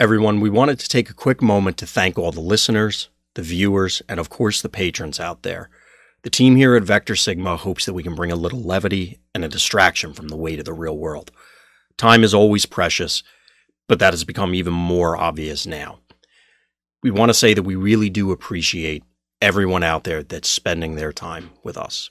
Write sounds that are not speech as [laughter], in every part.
Everyone, we wanted to take a quick moment to thank all the listeners, the viewers, and of course the patrons out there. The team here at Vector Sigma hopes that we can bring a little levity and a distraction from the weight of the real world. Time is always precious, but that has become even more obvious now. We want to say that we really do appreciate everyone out there that's spending their time with us.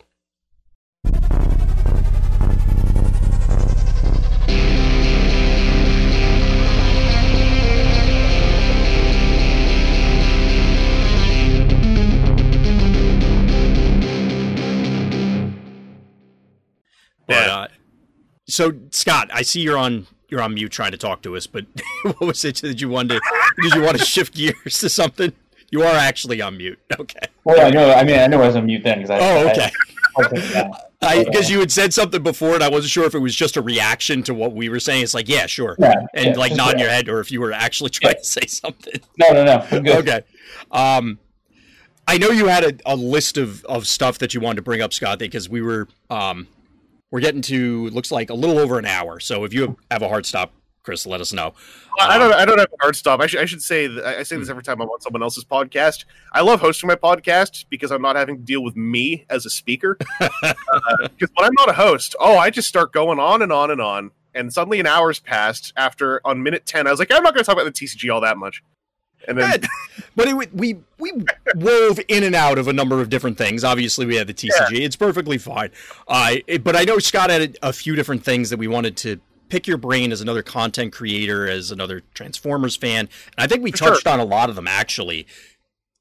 But uh, so Scott, I see you're on you're on mute trying to talk to us, but [laughs] what was it? that you wanted? to did you want to shift gears to something? You are actually on mute. Okay. Well, I know. I mean, I know I was on mute then because I. Oh, okay. [laughs] Because [laughs] you had said something before, and I wasn't sure if it was just a reaction to what we were saying. It's like, yeah, sure, Yeah, and yeah, like just- nodding your head, or if you were actually trying to say something. No, no, no. I'm good. Okay. Um, I know you had a, a list of, of stuff that you wanted to bring up, Scott, because we were um, we're getting to looks like a little over an hour. So if you have a hard stop, Chris, let us know. Uh, I um, don't. I don't have a hard stop. I should. I should say. That, I say this hmm. every time I'm on someone else's podcast. I love hosting my podcast because I'm not having to deal with me as a speaker. [laughs] Uh, because when I'm not a host, oh, I just start going on and on and on, and suddenly an hour's passed. After on minute ten, I was like, I'm not going to talk about the TCG all that much. And then. [laughs] But it, we we wove in and out of a number of different things. Obviously, we had the TCG. It's perfectly fine. Uh, it- but I know Scott had a, a few different things that we wanted to pick your brain as another content creator, as another Transformers fan. And I think we For sure. touched on a lot of them actually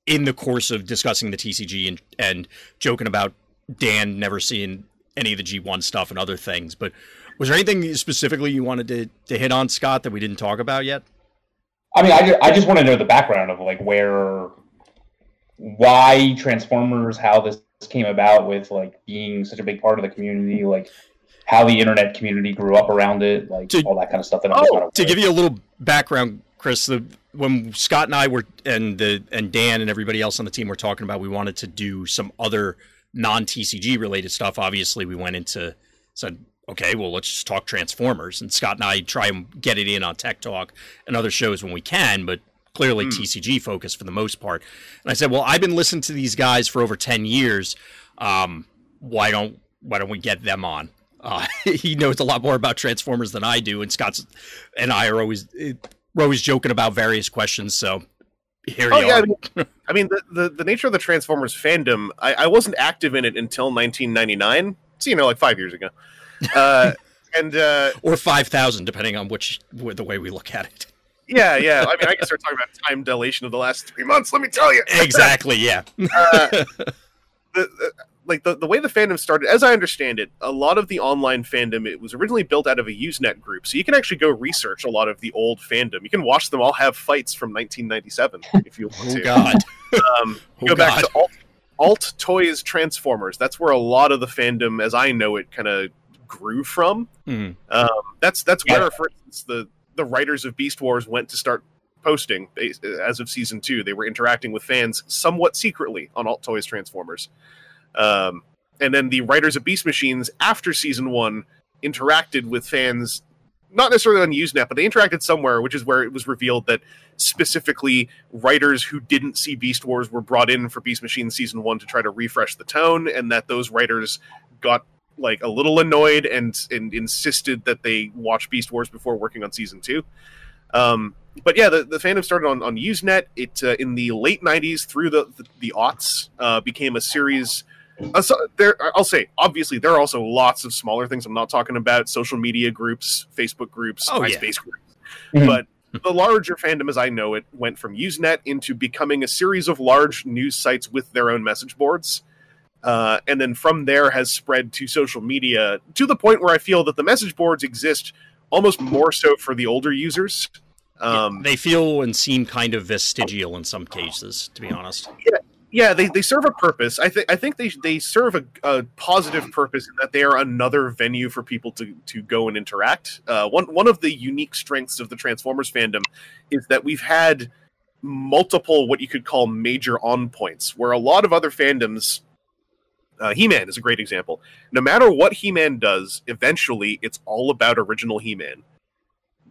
in the course of discussing the TCG and and joking about Dan never seeing any of the G1 stuff and other things. But was there anything specifically you wanted to, to hit on, Scott, that we didn't talk about yet? I mean, I just, I just want to know the background of like where, why Transformers, how this came about with like being such a big part of the community, like how the internet community grew up around it, like To- all that kind of stuff. That I'm Oh, to give you a little background, Chris, the, when Scott and I were and the and Dan and everybody else on the team were talking about, we wanted to do some other non TCG related stuff. Obviously, we went into said, okay, well, let's just talk Transformers, and Scott and I try and get it in on Tech Talk and other shows when we can, but clearly TCG focused for the most part. And I said, well, I've been listening to these guys for over ten years. Um, why don't why don't we get them on? Uh, [laughs] he knows a lot more about Transformers than I do, and Scott's and I are always we're always joking about various questions. So here Oh you yeah, I mean, [laughs] I mean the, the the nature of the Transformers fandom. I, I wasn't active in it until 1999. So you know, like five years ago. Uh, and uh, or five thousand, depending on which the way we look at it. yeah, yeah. I mean, I can start talking about time dilation of the last three months. Let me tell you. [laughs] Exactly. Yeah. Uh, the, the, like the, the way the fandom started, as I understand it, a lot of the online fandom it was originally built out of a Usenet group, so you can actually go research a lot of the old fandom. You can watch them all have fights from 1997 if you want Oh to. God. Um, [laughs] Oh, go back to alt, alt Toys Transformers. That's where a lot of the fandom, as I know it, kind of grew from. Mhm. Um, that's that's Yeah. where, for instance, the the writers of Beast Wars went to start posting as of season two. They were interacting with fans somewhat secretly on Alt Toys Transformers. Um, and then the writers of Beast Machines after season one interacted with fans, not necessarily on Usenet, but they interacted somewhere, which is where it was revealed that specifically writers who didn't see Beast Wars were brought in for Beast Machines season one to try to refresh the tone, and that those writers got like a little annoyed and and insisted that they watch Beast Wars before working on season two. Um, but yeah, the, the fandom started on, on Usenet. It uh, in the late '90s through the the, the aughts uh, became a series. Uh, so there, I'll say obviously there are also lots of smaller things. I'm not talking about social media groups, Facebook groups, Oh, yeah. MySpace groups, Mhm. but the larger fandom, as I know it, went from Usenet into becoming a series of large news sites with their own message boards. Uh, and then from there has spread to social media to the point where I feel that the message boards exist almost more so for the older users. Um, they feel and seem kind of vestigial in some cases, to be honest. yeah, they, they serve a purpose. I think I think they they serve a, a positive purpose in that they are another venue for people to to go and interact. Uh, one one of the unique strengths of the Transformers fandom is that we've had multiple what you could call major on points, where a lot of other fandoms. Uh, He-Man is a great example. No matter what He-Man does, eventually it's all about original He-Man.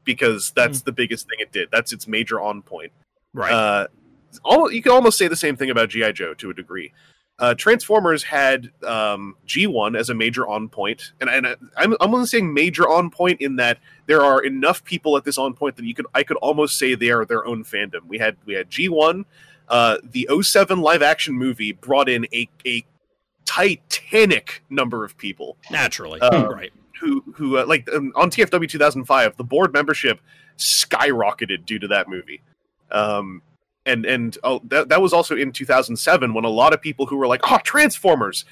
because that's the biggest thing it did. That's its major on point. Right. Uh, all, you can almost say the same thing about GI Joe to a degree. Uh, Transformers had um, G1 as a major on point, and, and I'm I'm only saying major on point in that there are enough people at this on point that you could I could almost say they are their own fandom. We had we had G1, uh, the 07 live action movie brought in a a titanic number of people Naturally. uh, right. who who uh, like um, on TFW 2005 the board membership skyrocketed due to that movie. Um, and and oh, that that was also in 2007 when a lot of people who were like, "Oh, Transformers,"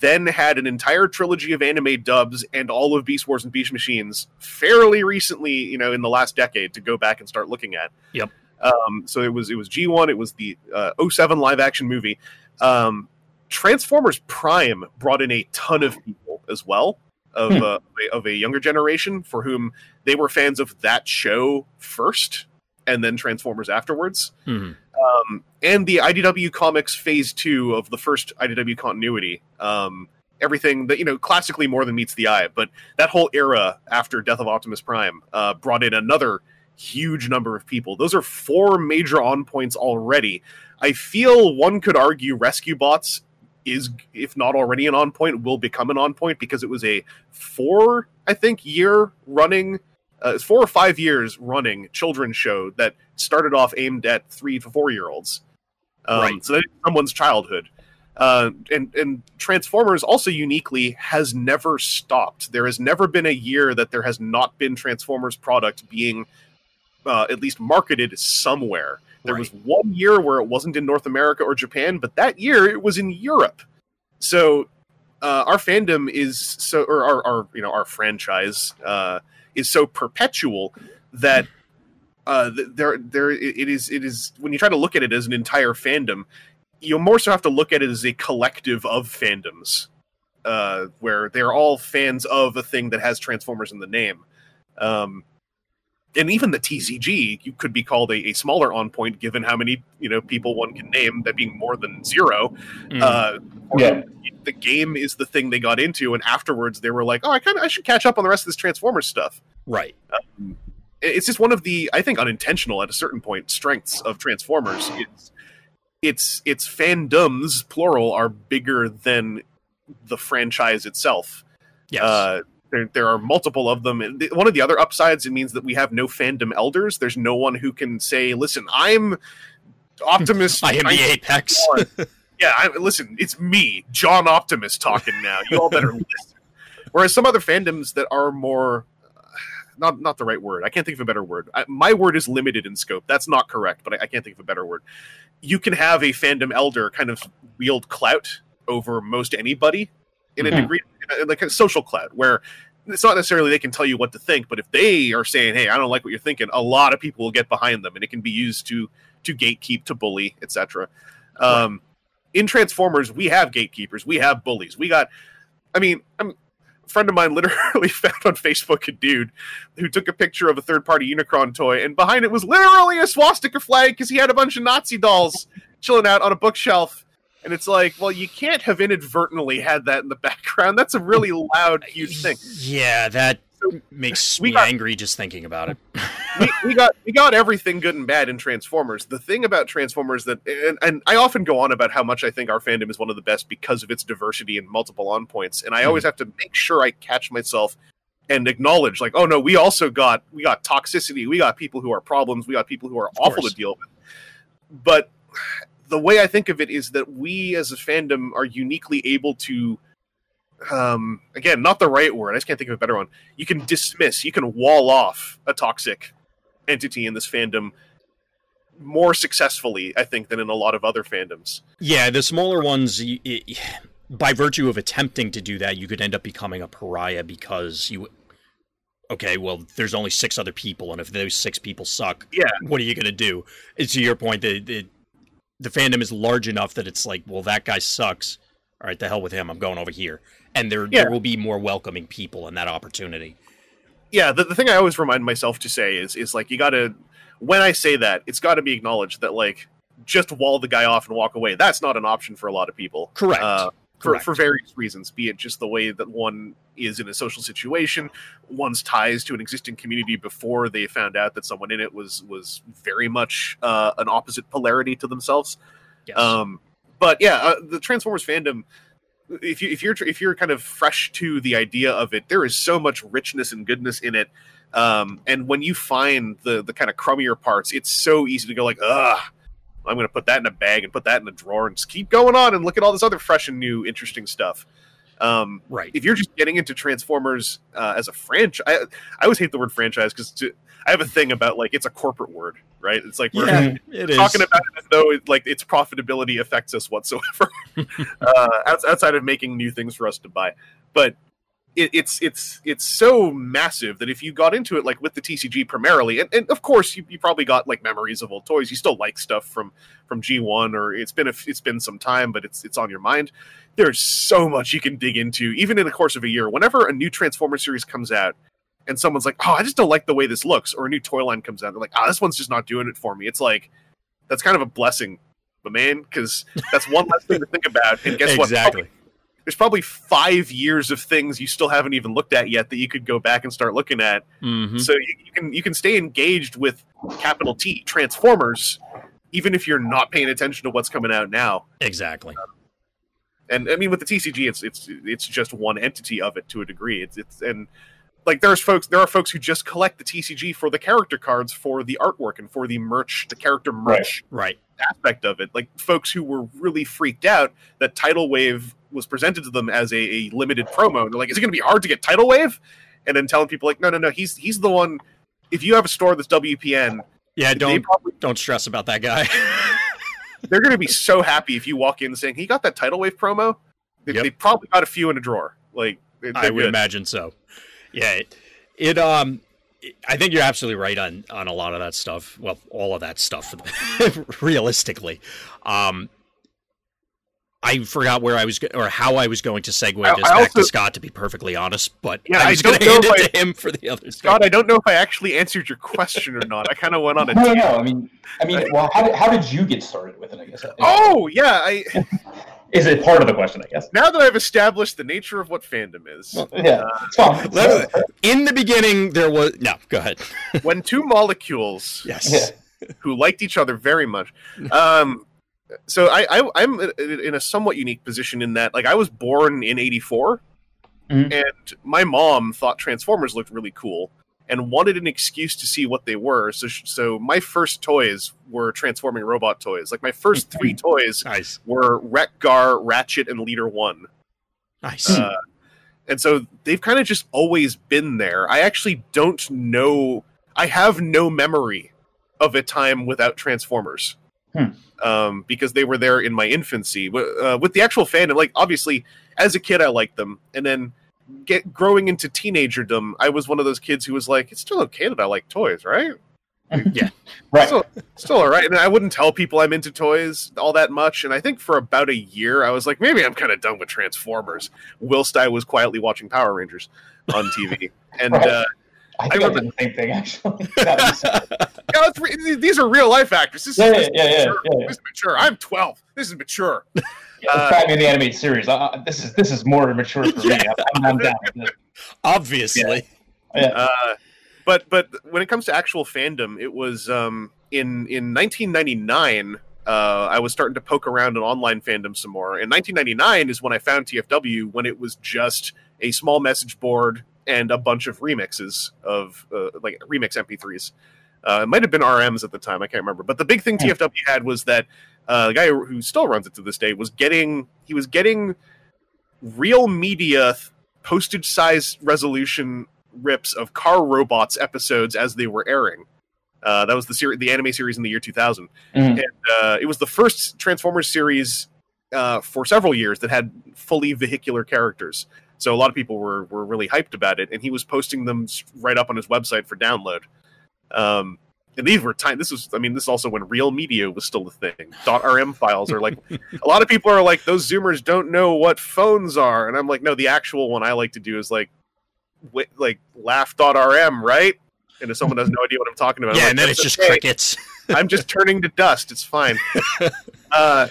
then had an entire trilogy of anime dubs and all of Beast Wars and Beast Machines fairly recently, you know, in the last decade to go back and start looking at. Yep. Um, so it was it was G1, it was the uh, 07 live action movie. Um, Transformers Prime brought in a ton of people as well of Hmm. uh, of a- younger generation for whom they were fans of that show first and then Transformers afterwards. Mhm. Um, and the IDW Comics Phase Two of the first IDW continuity. Um, everything that you know, classically more than meets the eye, but that whole era after Death of Optimus Prime uh, brought in another huge number of people. Those are four major on points already. I feel one could argue Rescue Bots is, if not already an on point, will become an on point because it was a four, I think, year running, uh, four or five years running children's show that started off aimed at three to four year olds. Um, Right. So that's someone's childhood. Uh, and and Transformers also uniquely has never stopped. There has never been a year that there has not been Transformers product being uh, at least marketed somewhere. There was one year where it wasn't in North America or Japan, but that year it was in Europe. So uh, our fandom is so, or our, our you know our franchise uh, is so perpetual that uh, there there it it is it is when you try to look at it as an entire fandom, you more so have to look at it as a collective of fandoms, uh, where they're all fans of a thing that has Transformers in the name. Um, and even the TCG you could be called a, a smaller on point given how many you know people one can name that being more than zero Mhm. uh, Yeah. the game is the thing they got into, and afterwards they were like, "Oh, I kind of I should catch up on the rest of this Transformers stuff." right. It- It's just one of the I think unintentional at a certain point strengths of Transformers. It's its its fandoms plural are bigger than the franchise itself. Yes. Uh, there, there are multiple of them. And One of the other upsides it means that we have no fandom elders. There's no one who can say, "Listen, I'm Optimus." [laughs] I am the apex. yeah, I, listen, it's me, John Optimus, talking now. You all better [laughs] listen. Whereas some other fandoms that are more, uh, not not the right word. I can't think of a better word. I, my word is limited in scope. That's not correct, but I, I can't think of a better word. You can have a fandom elder kind of wield clout over most anybody in a degree, in a- like a social clout, where it's not necessarily they can tell you what to think, but if they are saying, "Hey, I don't like what you're thinking," a lot of people will get behind them, and it can be used to to gatekeep, to bully, etc. Um, in Transformers, we have gatekeepers, we have bullies, we got. I mean, I'm, a friend of mine [laughs] literally found on Facebook a dude who took a picture of a third party Unicron toy, and behind it was literally a swastika flag because he had a bunch of Nazi dolls chilling out on a bookshelf. And it's like, well, you can't have inadvertently had that in the [laughs] background. That's a really loud, huge thing. Yeah, that So, makes me got- angry just thinking about it. we, [laughs] we got we got everything good and bad in Transformers. The thing about Transformers that and, and I often go on about how much I think our fandom is one of the best because of its diversity and multiple on points. And I always hmm. have to make sure I catch myself and acknowledge like, oh no, we also got we got toxicity, we got people who are problems, we got people who are awful to deal with. But the way I think of it is that we as a fandom are uniquely able to um again not the right word i just can't think of a better one you can dismiss you can wall off a toxic entity in this fandom more successfully i think than in a lot of other fandoms Yeah, the smaller ones, y- y- by virtue of attempting to do that, you could end up becoming a pariah because you. Okay, well, there's only six other people, and if those six people suck, Yeah. what are you going to do? And to your point, the the fandom is large enough that it's like, well, that guy sucks. All right, the hell with him. I'm going over here, and there Yeah. there will be more welcoming people in that opportunity. yeah the, the thing i always remind myself to say is is like you gotta when i say that it's got to be acknowledged that like just wall the guy off and walk away that's not an option for a lot of people Correct. Uh, for, Correct. for various reasons, be it just the way that one is in a social situation, one's ties to an existing community before they found out that someone in it was was very much uh, an opposite polarity to themselves. Yes. Um, but yeah, uh, the Transformers fandom. If you if you're if you're kind of fresh to the idea of it, there is so much richness and goodness in it. Um, and when you find the the kind of crummier parts, it's so easy to go like, ugh, I'm going to put that in a bag and put that in a drawer and just keep going on and look at all this other fresh and new, interesting stuff. Um, right. if you're just getting into Transformers uh, as a franchise, I, I always hate the word franchise because I have a thing about like it's a corporate word, right? It's like we're Yeah, it is. talking about it as though it, like its profitability affects us whatsoever, [laughs] uh, outside of making new things for us to buy. But it, it's it's it's so massive that if you got into it like with the TCG primarily, and, and of course you, you probably got like memories of old toys. You still like stuff from from G1, or it's been a, it's been some time, but it's it's on your mind. There's so much you can dig into, even in the course of a year. Whenever a new Transformer series comes out, and someone's like, "Oh, I just don't like the way this looks," or a new toy line comes out, they're like, "Ah, this one's just not doing it for me." It's like that's kind of a blessing, but man, because that's one less thing to think about. And guess what? exactly. There's probably five years of things you still haven't even looked at yet that you could go back and start looking at. Mhm. So you, you can you can stay engaged with capital T Transformers, even if you're not paying attention to what's coming out now. Exactly. And I mean, with the TCG, it's it's it's just one entity of it to a degree. It's it's and like there's folks there are folks who just collect the TCG for the character cards, for the artwork, and for the merch, the character merch Right. aspect of it. Like folks who were really freaked out that Tidal Wave was presented to them as a, a limited promo. And they're like, is it going to be hard to get Tidal Wave? And then telling people like, no, no, no, he's he's the one. If you have a store that's WPN, Yeah. Don't probably don't stress about that guy. [laughs] they're going to be so happy if you walk in saying he got that Tidal Wave promo. They, Yep. they probably got a few in a drawer. Like I would good. imagine so. Yeah, it, it um I think you're absolutely right on on a lot of that stuff. Well, all of that stuff [laughs] realistically. Um I forgot where I was go- or how I was going to segue I- this I back to Scott to be perfectly honest, but Yeah, I I was going to don't know hand if it to him for the other God, stuff. I don't know if I actually answered your question or not. I kind of went on a No, no, tangent. no. I mean, I mean, well, how did, how did you get started with it? I guess. Oh yeah, I [laughs] is it part of the question? I guess. now that I've established the nature of what fandom is, Yeah, [laughs] it's fine. Let- In the beginning there was no, go ahead. [laughs] when two molecules [laughs] Yes. Who liked each other very much. Um, so I, I I'm in a somewhat unique position in that like I was born in '84, Mhm. and my mom thought Transformers looked really cool and wanted an excuse to see what they were. So so my first toys were transforming robot toys. Like my first [laughs] three toys Nice. were Wreck-Gar, Ratchet, and Leader One. Nice. Uh, and so they've kind of just always been there. I actually don't know. I have no memory of a time without Transformers. Hmm. Um, because they were there in my infancy. Uh, with the actual fandom, like obviously, as a kid, I liked them, and then get growing into teenagerdom, I was one of those kids who was like, "It's still okay that I like toys, right? [laughs] Yeah, right. Still, still all right." And I wouldn't tell people I'm into toys all that much. And I think for about a year, I was like, maybe I'm kind of done with Transformers. Whilst I was quietly watching Power Rangers on TV, [laughs] and Right. uh, I think I I, did the same thing actually. [laughs] That makes sense. yeah, re- these are real life actors. This is, Yeah, this is yeah, yeah, mature. yeah, yeah. This is mature. I'm 12. This is mature. Yeah, Uh, Batman the animated series. Uh, this is this is more mature for me. I'm, I'm down with it. [laughs] Obviously. Uh, but but when it comes to actual fandom, it was um, in in 1999. Uh, I was starting to poke around in online fandom some more. And 1999 is when I found TFW when it was just a small message board and a bunch of remixes of uh, like remix MP3s. Uh, it might have been RMs at the time. I can't remember. But the big thing. TFW had was that uh, the guy who, still runs it to this day was getting he was getting real media postage size resolution rips of Car Robots episodes as they were airing. Uh, that was the series, the anime series in the year 2000, Mhm. and uh, it was the first Transformers series uh, for several years that had fully vehicular characters. So a lot of people were were really hyped about it, and he was posting them right up on his website for download. Um, and these were time. This was, I mean, this is also when Real Media was still a thing. .rm files are like [laughs] a lot of people are like those Zoomers don't know what phones are, and I'm like, no, the actual one I like to do is like, wi- like laugh.rm, right? And if someone has no idea what I'm talking about, I'm yeah, like, and then it's just okay. crickets. [laughs] I'm just turning to dust. It's fine. [laughs] uh,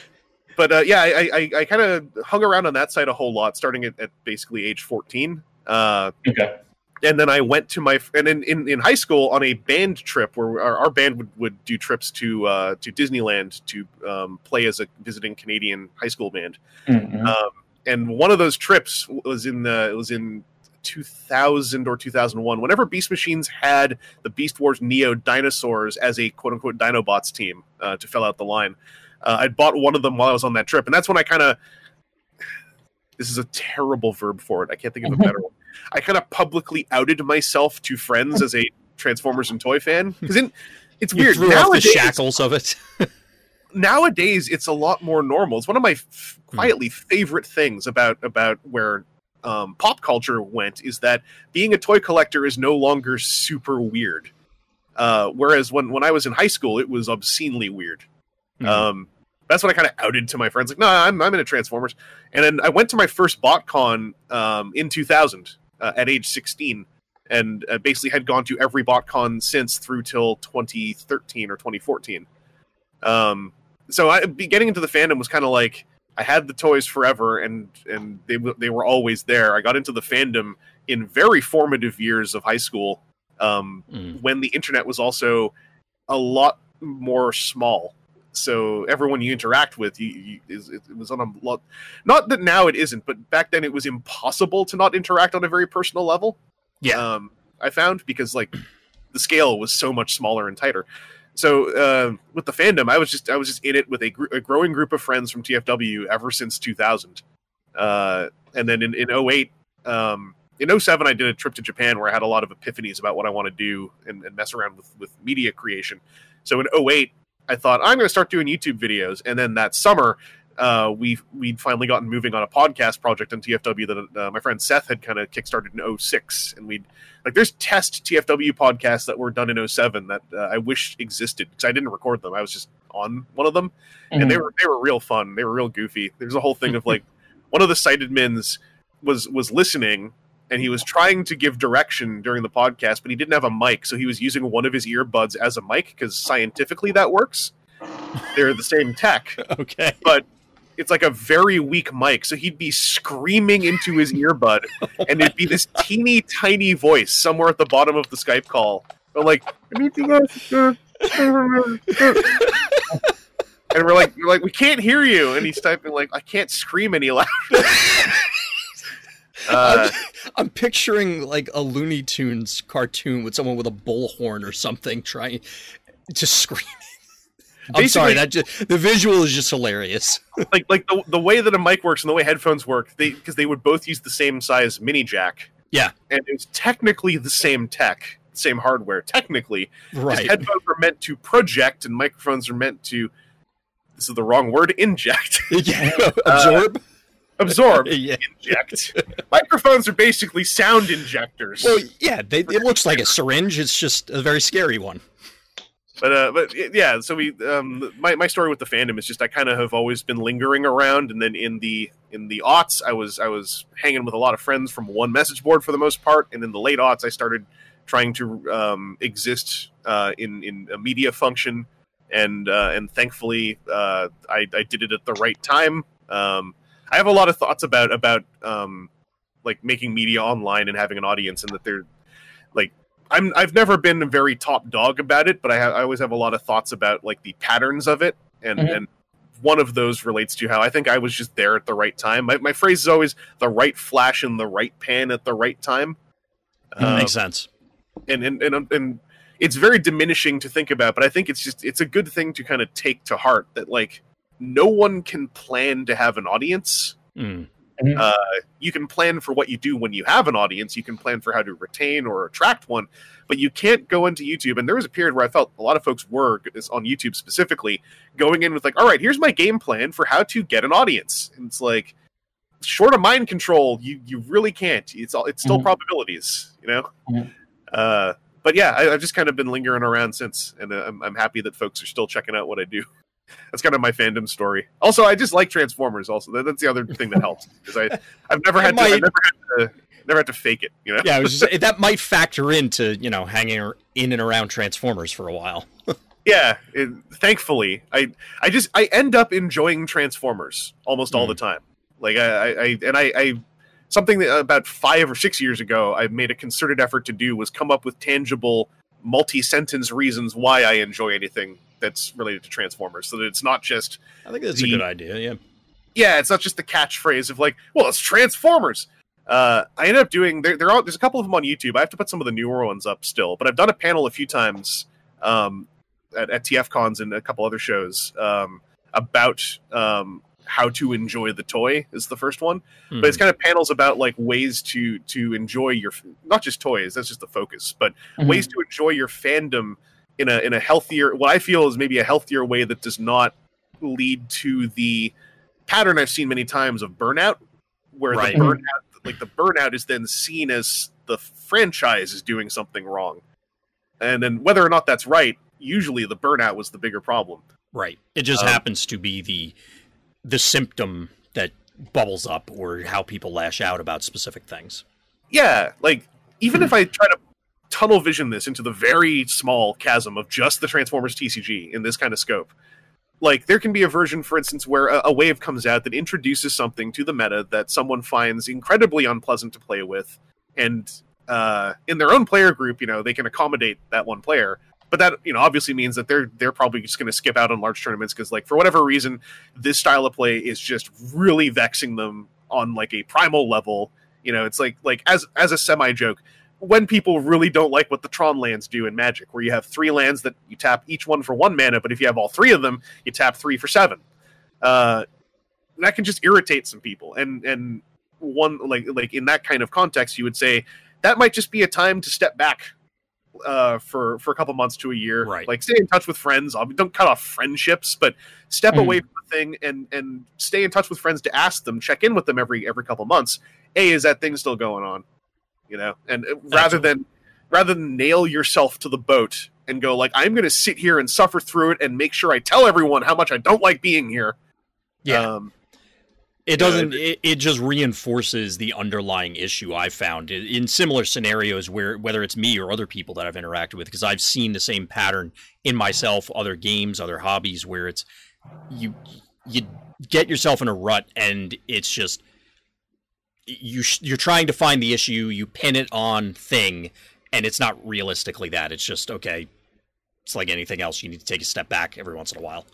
but uh, yeah, I, I, I kind of hung around on that side a whole lot, starting at, at basically age 14. Uh, Okay. And then I went to my and in, in, in high school on a band trip where our, our band would, would do trips to uh, to Disneyland to um, play as a visiting Canadian high school band. Mhm. Um, and one of those trips was in the it was in 2000 or 2001 whenever beast machines had the beast wars neo dinosaurs as a quote unquote dinobots team uh, to fill out the line uh, i bought one of them while i was on that trip and that's when i kind of this is a terrible verb for it i can't think of a better one i kind of publicly outed myself to friends as a transformers and toy fan because it's You weird off the nowadays shackles of it. [laughs] nowadays it's a lot more normal. It's one of my f- quietly favorite things about about where um, pop culture went is that being a toy collector is no longer super weird. Uh, whereas when when I was in high school, it was obscenely weird. Mhm. Um, that's when I kind of outed to my friends, like, "No, I'm I'm into Transformers." And then I went to my first BotCon um, in 2000 uh, at age 16, and uh, basically had gone to every BotCon since through till 2013 or 2014. Um, so I getting into the fandom was kind of like I had the toys forever, and and they they were always there. I got into the fandom in very formative years of high school, um, Mm. when the internet was also a lot more small. So everyone you interact with, you, you, is, it was on a lot. Not that now it isn't, but back then it was impossible to not interact on a very personal level. Yeah. um, I found because like the scale was so much smaller and tighter. So uh, with the fandom, I was just I was just in it with a, gr- a growing group of friends from TFW ever since 2000, uh, and then in, in 08, um, in 07, I did a trip to Japan where I had a lot of epiphanies about what I want to do and, and mess around with with media creation. So in 08, I thought I'm going to start doing YouTube videos, and then that summer. Uh, we we'd finally gotten moving on a podcast project on TFW that uh, my friend Seth had kind of kickstarted in 06, and we'd like there's test TFW podcasts that were done in 07 that uh, I wish existed because I didn't record them. I was just on one of them, and they were they were real fun. They were real goofy. There's a whole thing of like one of the sighted men's was was listening and he was trying to give direction during the podcast, but he didn't have a mic, so he was using one of his earbuds as a mic because scientifically that works. They're the same tech, [laughs] Okay. but it's like a very weak mic, so he'd be screaming into his earbud, [laughs] oh and it'd be this teeny tiny voice somewhere at the bottom of the Skype call. But like, I need to go. [laughs] and we're like, we're like, we can't hear you, and he's typing like, I can't scream any louder. Uh, [laughs] I'm picturing like a Looney Tunes cartoon with someone with a bullhorn or something trying to scream. [laughs] I'm sorry, that just, the visual is just hilarious. [laughs] like like the, the way that a mic works and the way headphones work, they because they would both use the same size mini jack. Yeah. and it's technically the same tech, same hardware. Technically, Right. headphones are meant to project, and microphones are meant to. This is the wrong word. Inject, yeah. Absorb. Absorb, [laughs] yeah. inject. microphones are basically sound injectors. Well, yeah. They, it looks like a syringe. It's just a very scary one. but uh, but yeah. So we um my, my story with the fandom is just I kind of have always been lingering around, and then in the in the aughts I was I was hanging with a lot of friends from one message board for the most part, and in the late aughts I started trying to um, exist uh, in in a media function, and uh, and thankfully uh, I I did it at the right time. Um, I have a lot of thoughts about about um, like making media online and having an audience, and that they're like I'm I've never been a very top dog about it, but I, ha- I always have a lot of thoughts about like the patterns of it, and Mhm. and one of those relates to how I think I was just there at the right time. My my phrase is always the right flash in the right pan at the right time. Um, Makes sense. and and and and it's very diminishing to think about, but I think it's just it's a good thing to kind of take to heart that like no one can plan to have an audience Mm. uh, you can plan for what you do when you have an audience. You can plan for how to retain or attract one, but you can't go into YouTube. And there was a period where I felt a lot of folks were is on YouTube specifically going in with like, all right, here's my game plan for how to get an audience. And it's like, short of mind control, you you really can't. It's all it's still Mhm. probabilities, you know. Mhm. Uh, but yeah, I, I've just kind of been lingering around since, and uh, I'm, I'm happy that folks are still checking out what I do. That's kind of my fandom story. Also, I just like Transformers. Also, that, that's the other thing that helps because I I've never had to, I've never had to never had to fake it. You know. Yeah, it was just, [laughs] that might factor into you know hanging in and around Transformers for a while. [laughs] Yeah, it, thankfully, I I just I end up enjoying Transformers almost all the hmm. time. Like I, I, I and I, I something that about five or six years ago I made a concerted effort to do was come up with tangible multi-sentence reasons why I enjoy anything that's related to Transformers, so that it's not just I think that's The- a good idea. Yeah. yeah, it's not just the catchphrase of like, well, it's Transformers. Uh, I ended up doing there. There are there's a couple of them on YouTube. I have to put some of the newer ones up still, but I've done a panel a few times um, at, at TF cons and a couple other shows um, about um, how to enjoy the toy. Is the first one, Hmm. but it's kind of panels about like ways to to enjoy your not just toys. That's just the focus, but Mhm. ways to enjoy your fandom in a in a healthier what I feel is maybe a healthier way that does not lead to the pattern I've seen many times of burnout, where Right. the burnout like the burnout is then seen as the franchise is doing something wrong. And then whether or not that's right, usually the burnout was the bigger problem. Right. It just Um, happens to be the the symptom that bubbles up or how people lash out about specific things. Yeah, like even if I try to tunnel vision this into the very small chasm of just the Transformers TCG in this kind of scope, like there can be a version, for instance, where a, a wave comes out that introduces something to the meta that someone finds incredibly unpleasant to play with, and uh, in their own player group, you know, they can accommodate that one player. But that you know obviously means that they're they're probably just going to skip out on large tournaments because like for whatever reason this style of play is just really vexing them on like a primal level you know, it's like like as as a semi joke, when people really don't like what the Tron lands do in Magic, where you have three lands that you tap each one for one mana, but if you have all three of them, you tap three for seven. Uh, that can just irritate some people, and and one like like in that kind of context, you would say that might just be a time to step back uh, for for a couple months to a year. Right. Like stay in touch with friends. Don't cut off friendships, but step Mhm. away from the thing and and stay in touch with friends to ask them, check in with them every every couple months. A is that thing still going on? You know, and rather than rather than nail yourself to the boat and go like I'm going to sit here and suffer through it and make sure I tell everyone how much I don't like being here. Yeah. Um, It doesn't. It, it just reinforces the underlying issue I found in similar scenarios where whether it's me or other people that I've interacted with, because I've seen the same pattern in myself, other games, other hobbies, where it's you you get yourself in a rut and it's just you sh- you're trying to find the issue, you pin it on thing, and it's not realistically that. It's just okay. It's like anything else. You need to take a step back every once in a while.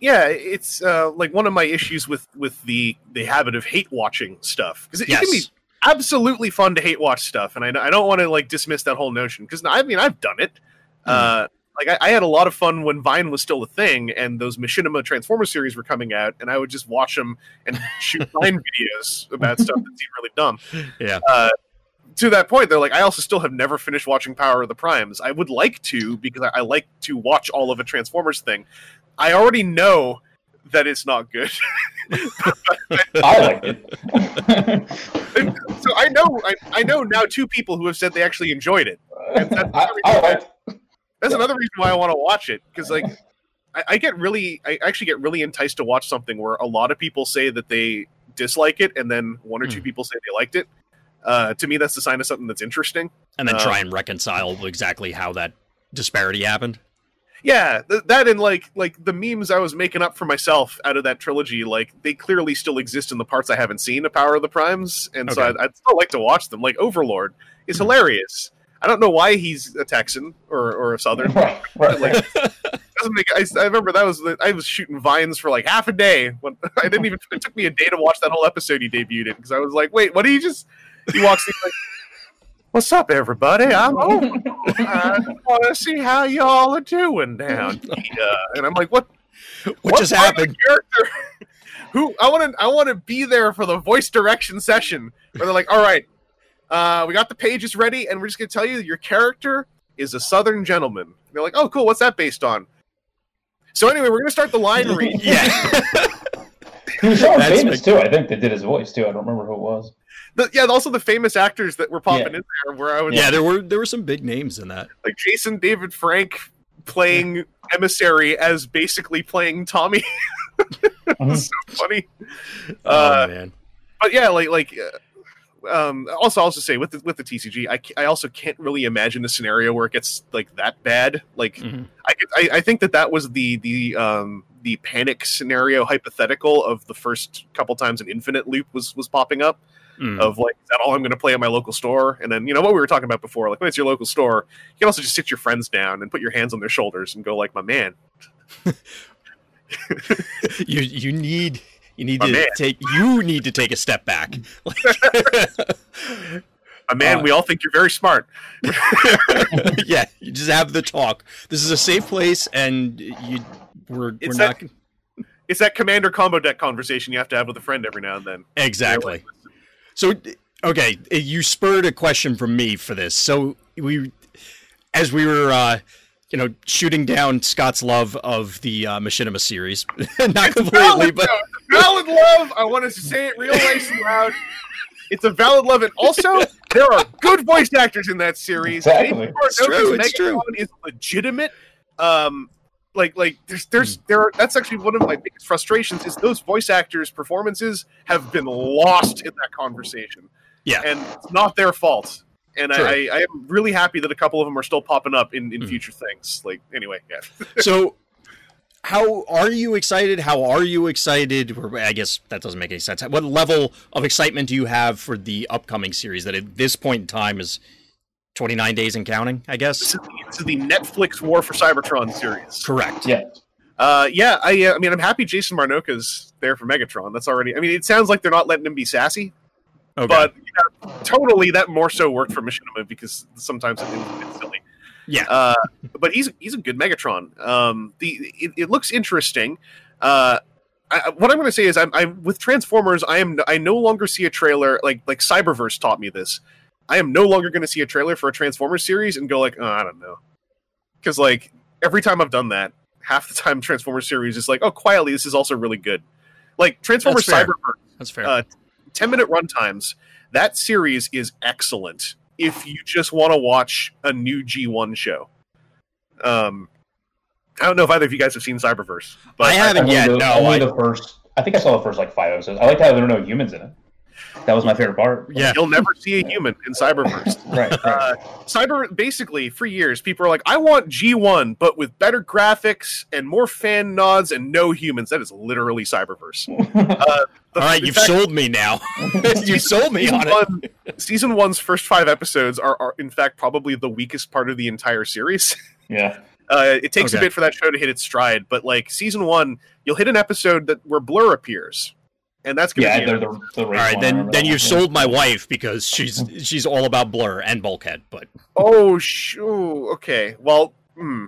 yeah, it's uh, like one of my issues with with the the habit of hate watching stuff because it, it can be absolutely fun to hate watch stuff, and I, I don't want to like dismiss that whole notion because I mean I've done it. Uh, like I, I had a lot of fun when Vine was still a thing, and those Machinima Transformer series were coming out, and I would just watch them and [laughs] shoot Vine videos about stuff that seemed really dumb. [laughs] Yeah. Uh, to that point, they're like, I also still have never finished watching Power of the Primes. I would like to because I, I like to watch all of a Transformers thing. I already know that it's not good. [laughs] I like it. so I know I, I know now two people who have said they actually enjoyed it. I, I liked That's another reason why I want to watch it because like [laughs] I, I get really I actually get really enticed to watch something where a lot of people say that they dislike it and then one or two Hmm. people say they liked it. Uh, to me, that's the sign of something that's interesting. and then Uh, try and reconcile exactly how that disparity happened. Yeah, th- that and like like the memes I was making up for myself out of that trilogy, like they clearly still exist in the parts I haven't seen of Power of the Primes, and so I'd, I'd still like to watch them. Like Overlord is Hmm. hilarious. I don't know why he's a Texan or, or a Southern. [laughs] right, right, Like, doesn't make. I, I remember that was I was shooting vines for like half a day. When [laughs] I didn't even. It took me a day to watch that whole episode he debuted in because I was like, wait, what did he just? He walks in like, "What's up, everybody? I'm [laughs] over. I want to see how y'all are doing down here." And I'm like, what? What just part of the happened? Character? Who I want to I want to be there for the voice direction session where they're like, "All right, uh, we got the pages ready, and we're just gonna tell you your character is a Southern gentleman." And they're like, "Oh, cool. What's that based on?" So anyway, we're gonna start the line read. [laughs] Yeah. He was someone That's famous too. I think they did his voice too. I don't remember who it was. The, yeah, also the famous actors that were popping Yeah. in there, where I was yeah, there were there were some big names in that. like Jason David Frank playing emissary as basically playing Tommy. [laughs] Mhm. so funny. Oh Uh, man. but yeah, like like uh, um, also, I'll also say with the, with the TCG, I, I also can't really imagine a scenario where it gets like that bad. Like, Mhm. I, I, I think that that was the the um, the panic scenario hypothetical of the first couple times an infinite loop was was popping up Mm. of like, is that all I'm going to play at my local store? And then you know what we were talking about before, like when it's your local store, you can also just sit your friends down and put your hands on their shoulders and go like, my man, [laughs] you you need you need My to man. take you need to take a step back. [laughs] [laughs] My man, Uh, we all think you're very smart. [laughs] yeah, you just have the talk. This is a safe place, and you we're It's we're that- not It's that commander combo deck conversation you have to have with a friend every now and then. exactly. So okay, you spurred a question from me for this. So we, as we were, uh, you know, shooting down Scott's love of the uh, Machinima series, [laughs] not completely, valid, but valid love. I want to say it real nice and loud. It's a valid love, and also there are good voice actors in that series. Exactly. It's true, knows it's true. Is legitimate. Um, like like there's there's Hmm. there. Are, that's actually one of my biggest frustrations is those voice actors' performances have been lost in that conversation. Yeah. and it's not their fault. And True. I, I, I am really happy that a couple of them are still popping up in, in Mhm. future things. Like anyway, yeah. [laughs] so how are you excited? How are you excited? Or I guess that doesn't make any sense. What level of excitement do you have for the upcoming series that at this point in time is 29 days and counting, I This guess? is, the, this is the Netflix War for Cybertron series. Correct. Yeah. Uh, yeah, I, uh, I mean, I'm happy Jason Marnocha's there for Megatron. That's already. I mean, it sounds like they're not letting him be sassy, Okay. but you know, totally that more so worked for Machinima because sometimes it's, it's silly. Yeah. Uh, but he's he's a good Megatron. Um, the it, it looks interesting. Uh, I, what I'm going to say is, I'm, I'm with Transformers. I am I no longer see a trailer like like Cyberverse taught me this. I am no longer going to see a trailer for a Transformers series and go like, oh, I don't know, because like every time I've done that, half the time [laughs] Transformers series is like, oh, quietly, this is also really good. Like Transformers That's. Cyberverse, That's fair. uh, ten minute runtimes. That series is excellent if you just want to watch a new G1 show. Um, I don't know if either of you guys have seen Cyberverse, but I haven't Only yet. the, No, only I, the first. I think I saw the first like five episodes. I liked how there are no humans in it. That was my favorite part. yeah. you'll never see a human in Cyberverse. [laughs] Right. right. Uh, Cyber basically for years, people are like, "I want G1, but with better graphics and more fan nods and no humans." That is literally Cyberverse. [laughs] Uh, All right, you've fact, sold me now. [laughs] you sold me season on it. season one's first five episodes are, are, in fact, probably the weakest part of the entire series. yeah. Uh, it takes a bit for that show to hit its stride, but like season one, you'll hit an episode that where Blur appears, and that's gonna Yeah. be They're it. the, the All right, then then you've sold my wife because she's she's all about Blur and Bulkhead. But oh, sh- ooh, okay. Well, hmm.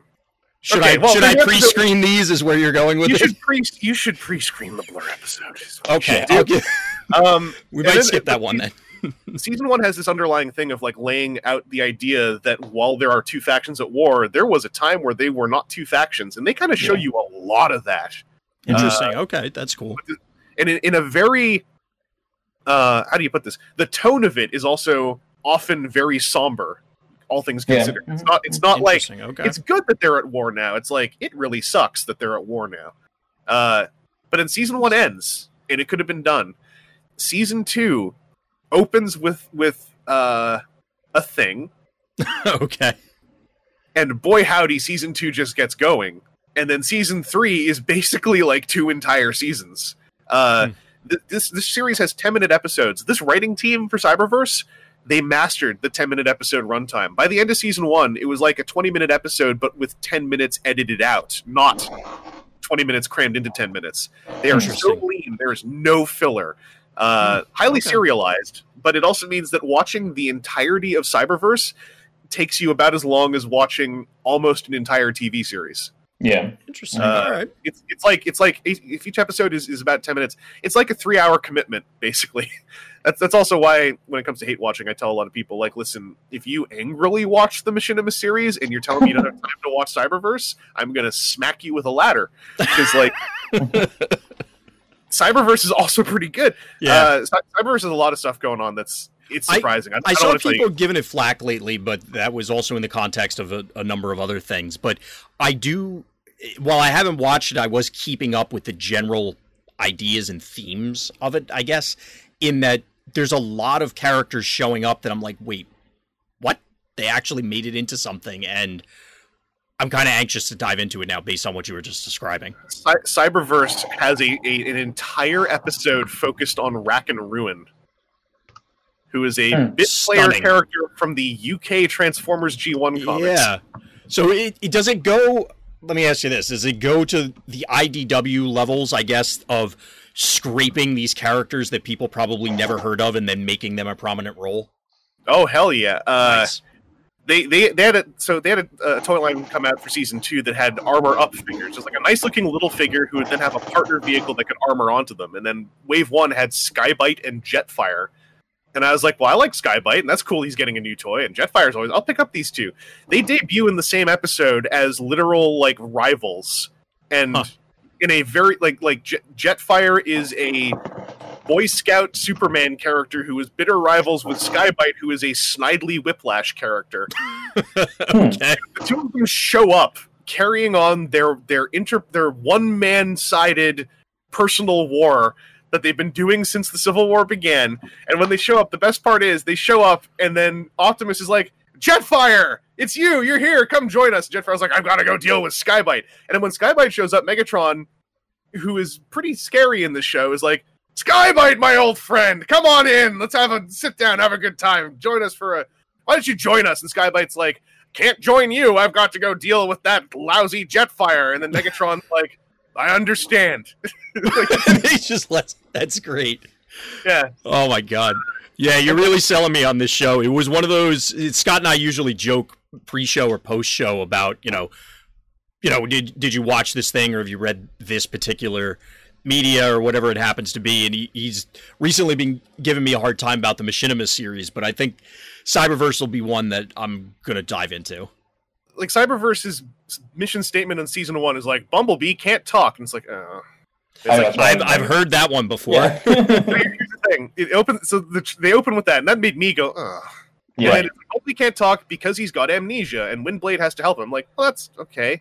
should Okay, I well, should I you have to- pre-screen these? Is where you're going with you it? should pre you should pre-screen the Blur episode. is what you Okay, should do. I'll give- Um, we might then- skip that one then. season one has this underlying thing of like laying out the idea that while there are two factions at war, there was a time where they were not two factions, and they kind of show Yeah. you a lot of that. Interesting. okay, that's cool. And in, in a very uh how do you put this? The tone of it is also often very somber all things Yeah. considered. It's not it's not like Okay. it's good that they're at war now. It's like it really sucks that they're at war now. Uh but then season one ends and it could have been done. Season two opens with with uh a thing. [laughs] Okay. and boy howdy season two just gets going. And then season three is basically like two entire seasons uh Hmm. th- this this series has 10 minute episodes this writing team for cyberverse they mastered the 10 minute episode runtime by the end of season one it was like a 20 minute episode but with 10 minutes edited out not 20 minutes crammed into 10 minutes they are so lean there's no filler uh, highly Okay. serialized but it also means that watching the entirety of cyberverse takes you about as long as watching almost an entire TV series. Yeah. Interesting. Uh, All right. It's it's like it's like if each episode is, is about ten minutes, it's like a three hour commitment [laughs] basically. That's that's also why when it comes to hate watching, I tell a lot of people like, listen, if you angrily watch the Machinima series and you're telling me you don't have time to watch Cyberverse, I'm gonna smack you with a ladder because like. Cyberverse is also pretty good. Yeah. Uh, Cyberverse has a lot of stuff going on that's it's surprising. I, I don't saw wanna tell you- people giving it flack lately, but that was also in the context of a, a number of other things. But I do, while I haven't watched it, I was keeping up with the general ideas and themes of it, I guess, in that there's a lot of characters showing up that I'm like, wait, what? They actually made it into something, and I'm kind of anxious to dive into it now based on what you were just describing. Cy- Cyberverse has a, a an entire episode focused on Rack and Ruin, who is a Hmm. bit player Stunning. character from the UK Transformers G1 comics. Yeah. So it, it does it go? Let me ask you this: Does it go to the IDW levels? I guess of scraping these characters that people probably never heard of and then making them a prominent role. Oh hell yeah! Uh, Nice. they they they had a so they had a, a toy line come out for season two that had armor up figures, just like a nice looking little figure who would then have a partner vehicle that could armor onto them. And then wave one had Sky-Byte and Jetfire. And I was like, well, I like Sky-Byte, and that's cool. He's getting a new toy, and Jetfire's always. I'll pick up these two. They debut in the same episode as literal like rivals, and Huh. in a very like like Jet, Jetfire is a Boy Scout Superman character who is bitter rivals with Sky-Byte, who is a Snidely Whiplash character. [laughs] Hmm. okay. The two of them show up carrying on their their inter their one man sided personal war that they've been doing since the Civil War began. And when they show up, the best part is they show up and then Optimus is like, Jetfire, it's you, you're here, come join us. Jetfire's like, I've got to go deal with Sky-Byte. And then when Sky-Byte shows up, Megatron, who is pretty scary in the show, is like, Sky-Byte, my old friend, come on in. Let's have a sit down, have a good time. Join us for a. Why don't you join us? And Sky-Byte's like, can't join you. I've got to go deal with that lousy Jetfire. And then Megatron's [laughs] like, I understand. [laughs] [laughs] they just let. That's great. yeah, Oh my god. Yeah, you're really selling me on this show. It was one of those. Scott and I usually joke pre-show or post-show about you know, you know, did did you watch this thing or have you read this particular media or whatever it happens to be? And he, he's recently been giving me a hard time about the Machinima series, but I think Cyberverse will be one that I'm gonna dive into. Like Cyberverse's mission statement in season one is like, Bumblebee can't talk. And it's like, uh. It's I, like I've, I've heard that one before. Yeah. [laughs] here's the thing. It opens so the, they open with that, and that made me go, ugh. yeah. And like, Bumblebee can't talk because he's got amnesia, and Windblade has to help him. I'm like, well, that's okay.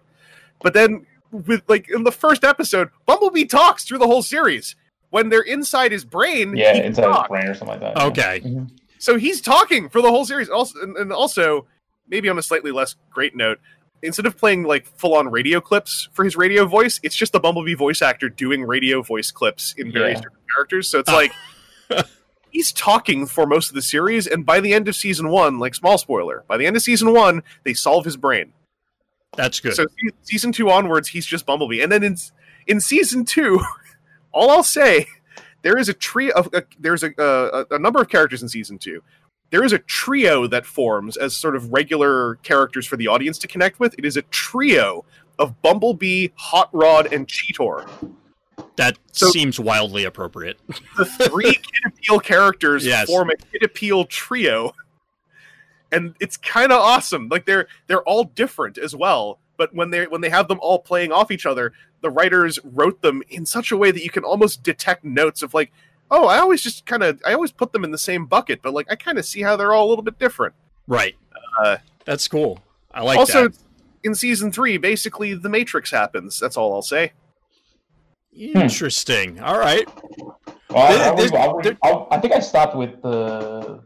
But then, with like in the first episode, Bumblebee talks through the whole series. When they're inside his brain, Yeah, he can inside his brain or something like that. yeah. Okay. Mhm. So he's talking for the whole series. Also, and, and also, maybe on a slightly less great note, instead of playing like full on radio clips for his radio voice, it's just the Bumblebee voice actor doing radio voice clips in various Yeah. different characters. So it's [laughs] like he's talking for most of the series, and by the end of season one, like small spoiler, by the end of season one, they solve his brain. That's good. So season two onwards, he's just Bumblebee, and then in in season two, [laughs] all I'll say, there is a tree of uh, there's a, a a number of characters in season two. There is a trio that forms as sort of regular characters for the audience to connect with. It is a trio of Bumblebee, Hot Rod, and Cheetor. that so- seems wildly appropriate. The three [laughs] Kid Appeal characters Yes. form a Kid Appeal trio, and it's kind of awesome. Like they're they're all different as well, but when they when they have them all playing off each other, the writers wrote them in such a way that you can almost detect notes of like, oh, I always just kind of I always put them in the same bucket, but like I kind of see how they're all a little bit different. Right. Uh, That's cool. I like also, that. in season three, basically the Matrix happens. That's all I'll say. Interesting. All right. Well, I, I, There's- I, there- I, I think I stopped with the.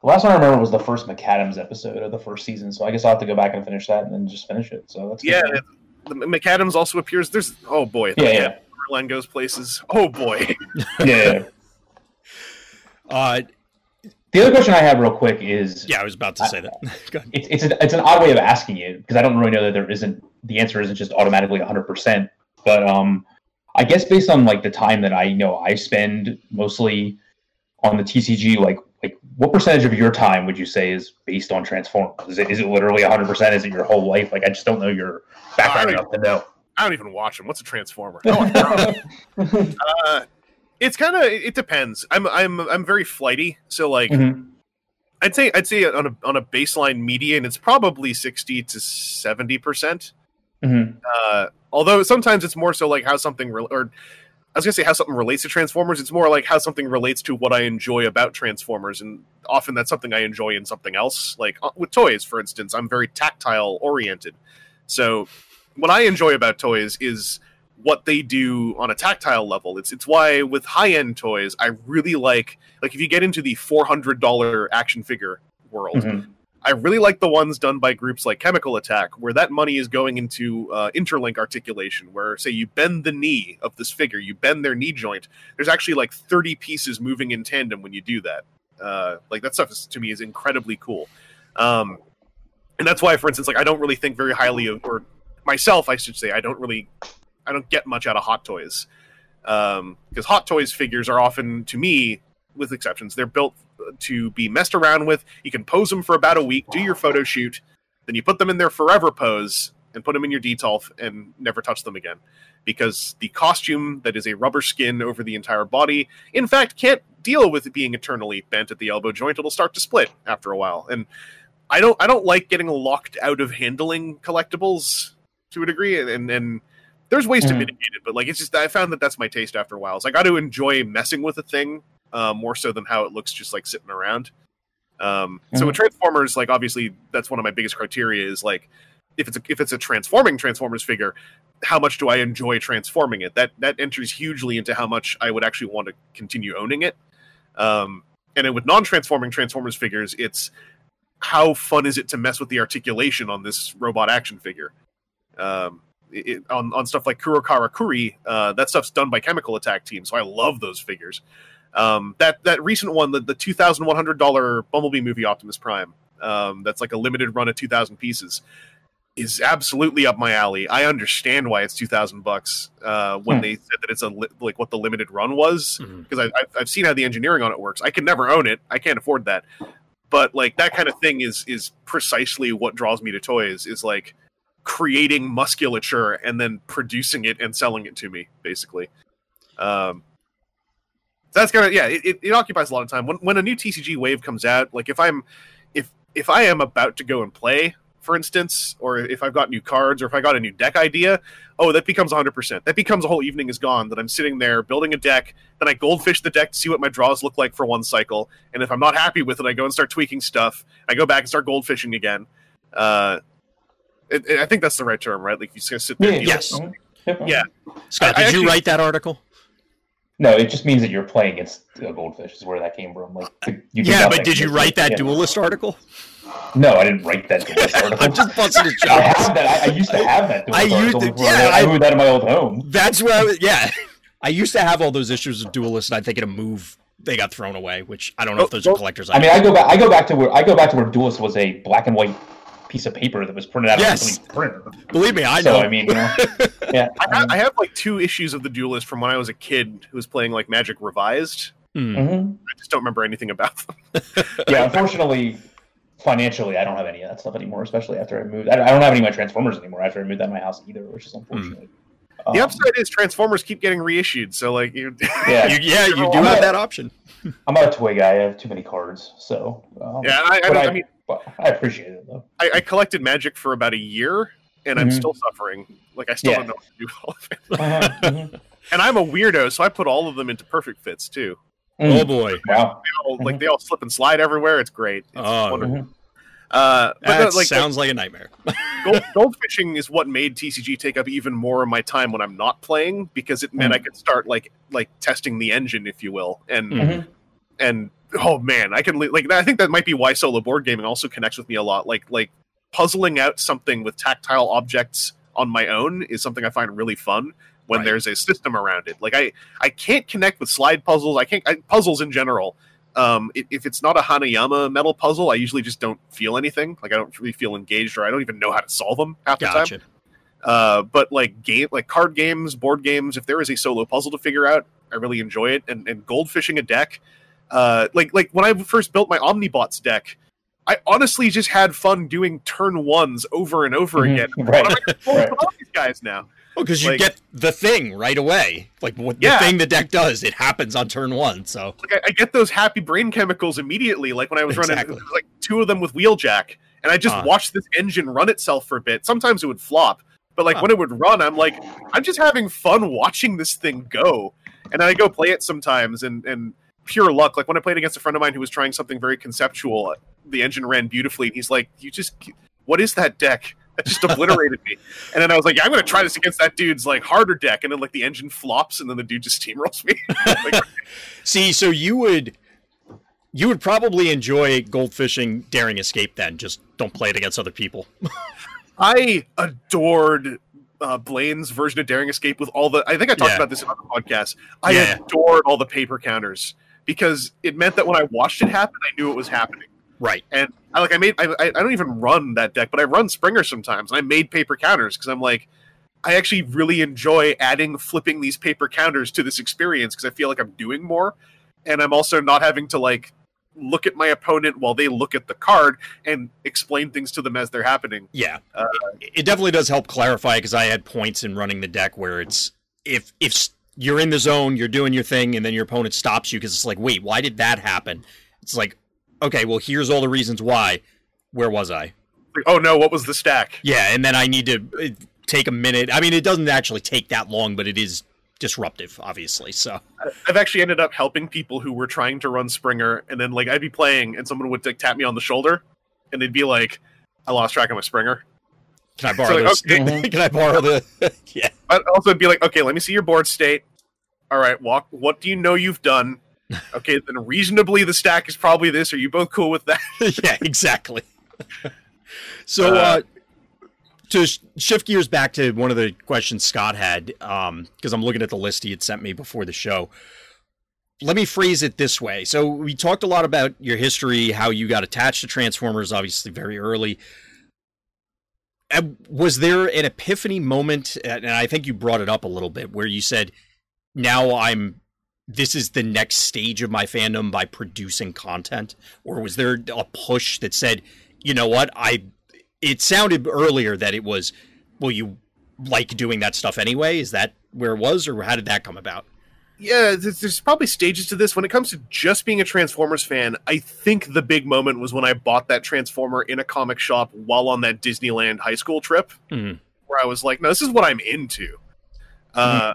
The last one I remember was the first Maccadam's episode of the first season, so I guess I'll have to go back and finish that and then just finish it. So that's good. Yeah, the Maccadam's also appears. There's oh boy, yeah, yeah, Len goes places. Oh boy. yeah. [laughs] yeah. Uh, The other question I have, real quick, is yeah, I was about to say that. [laughs] It's it's, a, it's an odd way of asking it because I don't really know that there isn't the answer isn't just automatically 100. percent But um, I guess based on like the time that I know I spend mostly on the TCG, like like what percentage of your time would you say is based on Transformers? Is it is it literally 100? percent Is it your whole life? Like I just don't know your background I enough to know. I don't even watch them. What's a transformer? Oh [laughs] uh, it's kind of it depends. I'm I'm I'm very flighty, so like Mhm. I'd say I'd say on a on a baseline median, it's probably sixty to seventy percent. Mhm. Uh, although sometimes it's more so like how something re- or I was gonna say how something relates to Transformers. It's more like how something relates to what I enjoy about Transformers, and often that's something I enjoy in something else. Like uh, with toys, for instance, I'm very tactile oriented. So what I enjoy about toys is what they do on a tactile level. It's it's why with high end toys, I really like like if you get into the four hundred dollar action figure world, Mhm. I really like the ones done by groups like Chemical Attack, where that money is going into uh, interlink articulation. Where say you bend the knee of this figure, you bend their knee joint. There's actually like thirty pieces moving in tandem when you do that. Uh, like that stuff is, to me is incredibly cool. Um, and that's why, for instance, like I don't really think very highly of, or myself, I should say, I don't really, I don't get much out of Hot Toys, um, because Hot Toys figures are often, to me, with exceptions, they're built to be messed around with. You can pose them for about a week, do your photo shoot, then you put them in their forever pose and put them in your detolf and never touch them again. Because the costume that is a rubber skin over the entire body, in fact, can't deal with it being eternally bent at the elbow joint. It'll start to split after a while. And I don't I don't like getting locked out of handling collectibles to a degree, and and, and there's ways to Mhm. mitigate it, but like it's just I found that that's my taste after a while. So I got to enjoy messing with a thing uh, more so than how it looks just like sitting around. Um, So with Transformers, like obviously that's one of my biggest criteria is like if it's a, if it's a transforming Transformers figure, how much do I enjoy transforming it? That that enters hugely into how much I would actually want to continue owning it. Um, and then with non-transforming Transformers figures, it's how fun is it to mess with the articulation on this robot action figure? Um, it, on on stuff like Kuro Kara Kuri, uh, that stuff's done by Chemical Attack Team, so I love those figures. Um, that that recent one, the, the two thousand one hundred dollar Bumblebee movie Optimus Prime, um, that's like a limited run of two thousand pieces, is absolutely up my alley. I understand why it's two thousand bucks uh, when Hmm. they said that it's a li- like what the limited run was because I've, I've seen how the engineering on it works. I can never own it. I can't afford that. But like that kind of thing is is precisely what draws me to toys. Is like creating musculature and then producing it and selling it to me, basically. Um, that's kind of yeah. It, it, occupies a lot of time. When when a new TCG wave comes out, like if I'm if if I am about to go and play, for instance, or if I've got new cards or if I got a new deck idea, oh, that becomes 100%. That becomes a whole evening is gone that I'm sitting there building a deck, then I goldfish the deck to see what my draws look like for one cycle, and if I'm not happy with it, I go and start tweaking stuff. I go back and start goldfishing again. Uh, it, it- I think that's the right term, right? Like you just gotta sit there. Yeah, and Yes. mhm. Yeah. Scott, I- I did you write that article? No, it just means that you're playing against a goldfish. Is where that came from. Like, you Yeah, but did you write that yeah. duelist article? No, I didn't write that duelist [laughs] article. I'm just busting a [laughs] I joke. have that. I, I used to have that. I used to- before yeah, I, I- moved that in my old home. That's where I was. Yeah, [laughs] I used to have all those issues of duelist, and I think in a move they got thrown away. Which I don't know if those are Oh, collectors. I mean, I go back. I go back to where I go back to where duelist was a black and white piece of paper that was printed out Yes. on a printer. believe me, I so know. I mean, you know, [laughs] yeah. I, have, I have like two issues of the Duelist from when I was a kid who was playing like Magic Revised. Hmm. Mhm. I just don't remember anything about them. [laughs] yeah, unfortunately, financially, I don't have any of that stuff anymore. Especially after I moved, I I don't have any of my Transformers anymore after I moved out of my house either, which is unfortunate. The Um, upside is Transformers keep getting reissued, so like you, [laughs] yeah, You, yeah, you do I'm have not- that option. I'm not a toy guy. I have too many cards, so um, yeah. I, I, I, I mean, but I appreciate it though. I, I collected Magic for about a year, and I'm Mhm. still suffering. Like I still Yeah. don't know what to do all of it. Uh-huh, mhm. [laughs] And I'm a weirdo, so I put all of them into perfect fits too. Oh Mm, boy, wow. They all, like they all slip and slide everywhere. It's great. It's Oh. wonderful. Mhm. Uh, but that the, like sounds like a nightmare. [laughs] gold, gold fishing is what made TCG take up even more of my time when I'm not playing because it meant Mm. I could start like like testing the engine, if you will, and Mhm. and oh man, I can like I think that might be why solo board gaming also connects with me a lot. Like like puzzling out something with tactile objects on my own is something I find really fun when Right. there's a system around it. Like I I can't connect with slide puzzles. I can't I, puzzles in general. Um, if it's not a Hanayama metal puzzle, I usually just don't feel anything. Like I don't really feel engaged, or I don't even know how to solve them half the time. Uh, but like game, like card games, board games, if there is a solo puzzle to figure out, I really enjoy it. And, and goldfishing a deck, uh, like like when I first built my Omnibots deck, I honestly just had fun doing turn ones over and over Mhm. again. [laughs] Right. What am I Right. all these guys now? Oh, because you Like- get the thing right away. Like what Yeah. the thing the deck does, it happens on turn one. So Like I, I get those happy brain chemicals immediately. Like when I was running Exactly. like two of them with Wheeljack, and I just Ah. watched this engine run itself for a bit. Sometimes it would flop, but like Huh. when it would run, I'm like, I'm just having fun watching this thing go. And then I go play it sometimes, and and pure luck. Like when I played against a friend of mine who was trying something very conceptual, the engine ran beautifully, and he's like, "You just, what is that deck? It just obliterated me. [laughs] And then I was like, yeah, I'm going to try this against that dude's like harder deck. And then like the engine flops, and then the dude just [laughs] steamrolls me. [laughs] like, See, so you would you would probably enjoy goldfishing daring escape then. Just don't play it against other people. I adored uh, Blaine's version of Daring Escape with all the. I think I talked Yeah. about this in other podcast. I Yeah. adored all the paper counters because it meant that when I watched it happen, I knew it was happening. right. And I like I made I, I I don't even run that deck, but I run Springer sometimes, and I made paper counters because I'm like, I actually really enjoy adding flipping these paper counters to this experience because I feel like I'm doing more, and I'm also not having to like look at my opponent while they look at the card and explain things to them as they're happening. Yeah, Uh, it, it definitely does help clarify because I had points in running the deck where it's if if you're in the zone, you're doing your thing, and then your opponent stops you because it's like, wait, why did that happen? It's like, okay, well, here's all the reasons why. Where was I? Oh no, what was the stack? Yeah, and then I need to uh, take a minute. I mean, it doesn't actually take that long, but it is disruptive, obviously. So I've actually ended up helping people who were trying to run Springer, and then like I'd be playing, and someone would like tap me on the shoulder, and they'd be like, "I lost track of my Springer." Can I borrow like, this? okay. can I borrow the? [laughs] yeah, I'd also be like, "Okay, let me see your board state. All right, walk. What do you know you've done? [laughs] Okay, then reasonably the stack is probably this. Are you both cool with that?" [laughs] yeah, exactly. so, uh, Uh, to sh- shift gears back to one of the questions Scott had, because I'm looking at the list he had sent me before the show. Let me phrase it this way. So, we talked a lot about your history, how you got attached to Transformers, obviously very early. Was there an epiphany moment, and I think you brought it up a little bit, where you said, now I'm this is the next stage of my fandom by producing content or was there a push that said you know what? I it sounded earlier that it was well you like doing that stuff anyway? Is that where it was or how did that come about yeah, there's, there's probably stages to this. When it comes to just being a Transformers fan, I think the big moment was when I bought that Transformer in a comic shop while on that Disneyland high school trip. Mhm. where I was like, no, this is what I'm into. Uh,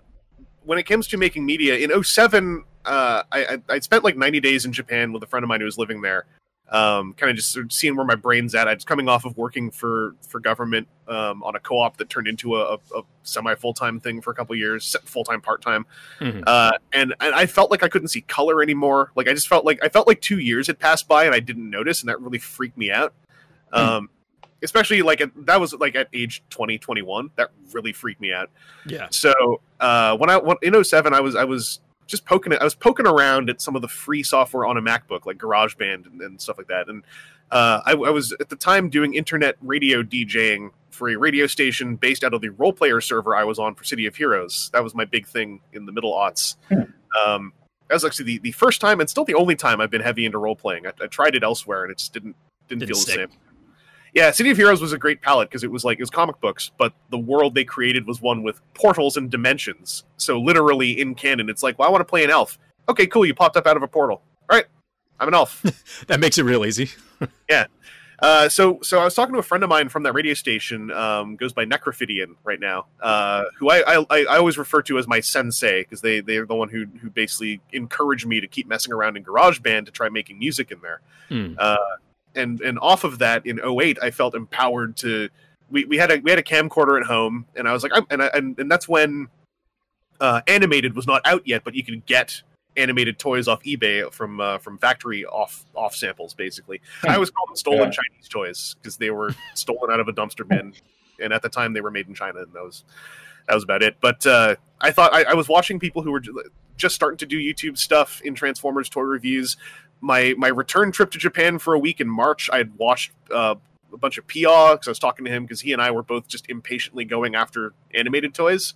When it comes to making media in 07, uh, I, I, I spent like 90 days in Japan with a friend of mine who was living there. Um, kind of just sort of seeing where my brain's at. I was coming off of working for for government um, on a co-op that turned into a, a, semi full time thing for a couple years, full time part time, Mhm. uh, and and I felt like I couldn't see color anymore. Like I just felt like I felt like two years had passed by and I didn't notice, and that really freaked me out. Um, especially like at, that was like at age 20, 21. That really freaked me out. yeah So uh, when I when, in 07, I was I was just poking it. I was poking around at some of the free software on a MacBook, like GarageBand and, and stuff like that. And uh, I, I was at the time doing internet radio DJing for a radio station based out of the role player server I was on for City of Heroes. That was my big thing in the middle aughts. Um, that was actually the, the first time and still the only time I've been heavy into role playing. I, I tried it elsewhere and it just didn't didn't, Didn't feel stick. the same. Yeah, City of Heroes was a great palette because it was like it was comic books, but the world they created was one with portals and dimensions. So literally in canon, it's like, well, I want to play an elf. Okay, cool. You popped up out of a portal. All right, I'm an elf. [laughs] that makes it real easy [laughs] yeah. Uh, so, so I was talking to a friend of mine from that radio station, um, goes by Necrophidian right now, uh, who I, I, I always refer to as my sensei because they they're the one who who basically encouraged me to keep messing around in GarageBand to try making music in there. Hmm. Uh, and and off of that, in 08, I felt empowered to. We, we had a we had a camcorder at home, and I was like, I'm, and, I, and and that's when uh, animated was not out yet, but you could get animated toys off eBay from uh, from factory off off samples, basically. I always call them stolen Yeah. Chinese toys because they were [laughs] stolen out of a dumpster bin, and at the time they were made in China, and that was that was about it. But uh, I thought I, I was watching people who were ju- just starting to do YouTube stuff in Transformers toy reviews. My my return trip to Japan for a week in March, I had watched uh, a bunch of Pia because I was talking to him because he and I were both just impatiently going after animated toys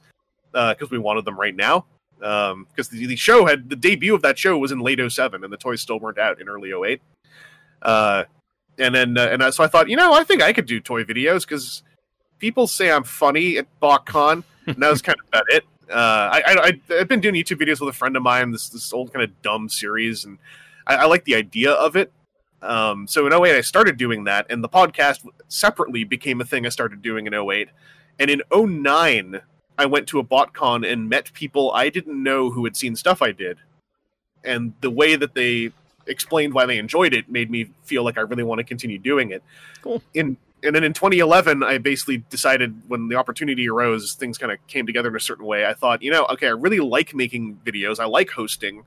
because we wanted them right now. Because the, the show had the debut of that show was in late 07 and the toys still weren't out in early 08. Uh, and then uh, and uh, so I thought, you know, I think I could do toy videos because people say I'm funny at BotCon, and that was kind of about it. Uh, I, I, I I've been doing YouTube videos with a friend of mine, this this old kind of dumb series, and I, I like the idea of it. Um, so in 08, I started doing that, and the podcast separately became a thing I started doing in 08. And in 09, I went to a BotCon and met people I didn't know who had seen stuff I did. And the way that they explained why they enjoyed it made me feel like I really want to continue doing it. Cool. In and then in 2011, I basically decided when the opportunity arose, things kind of came together in a certain way. I thought, you know, okay, I really like making videos. I like hosting,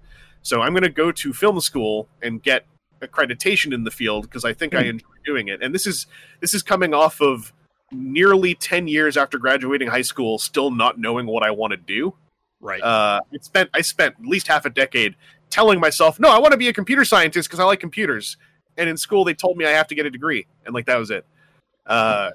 so I'm going to go to film school and get accreditation in the field because I think I Hmm. enjoy doing it. And this is this is coming off of nearly 10 years after graduating high school, still not knowing what I want to do. Right. Uh, I spent I spent at least half a decade telling myself, no, I want to be a computer scientist because I like computers. And in school, they told me I have to get a degree, and like that was it. Uh,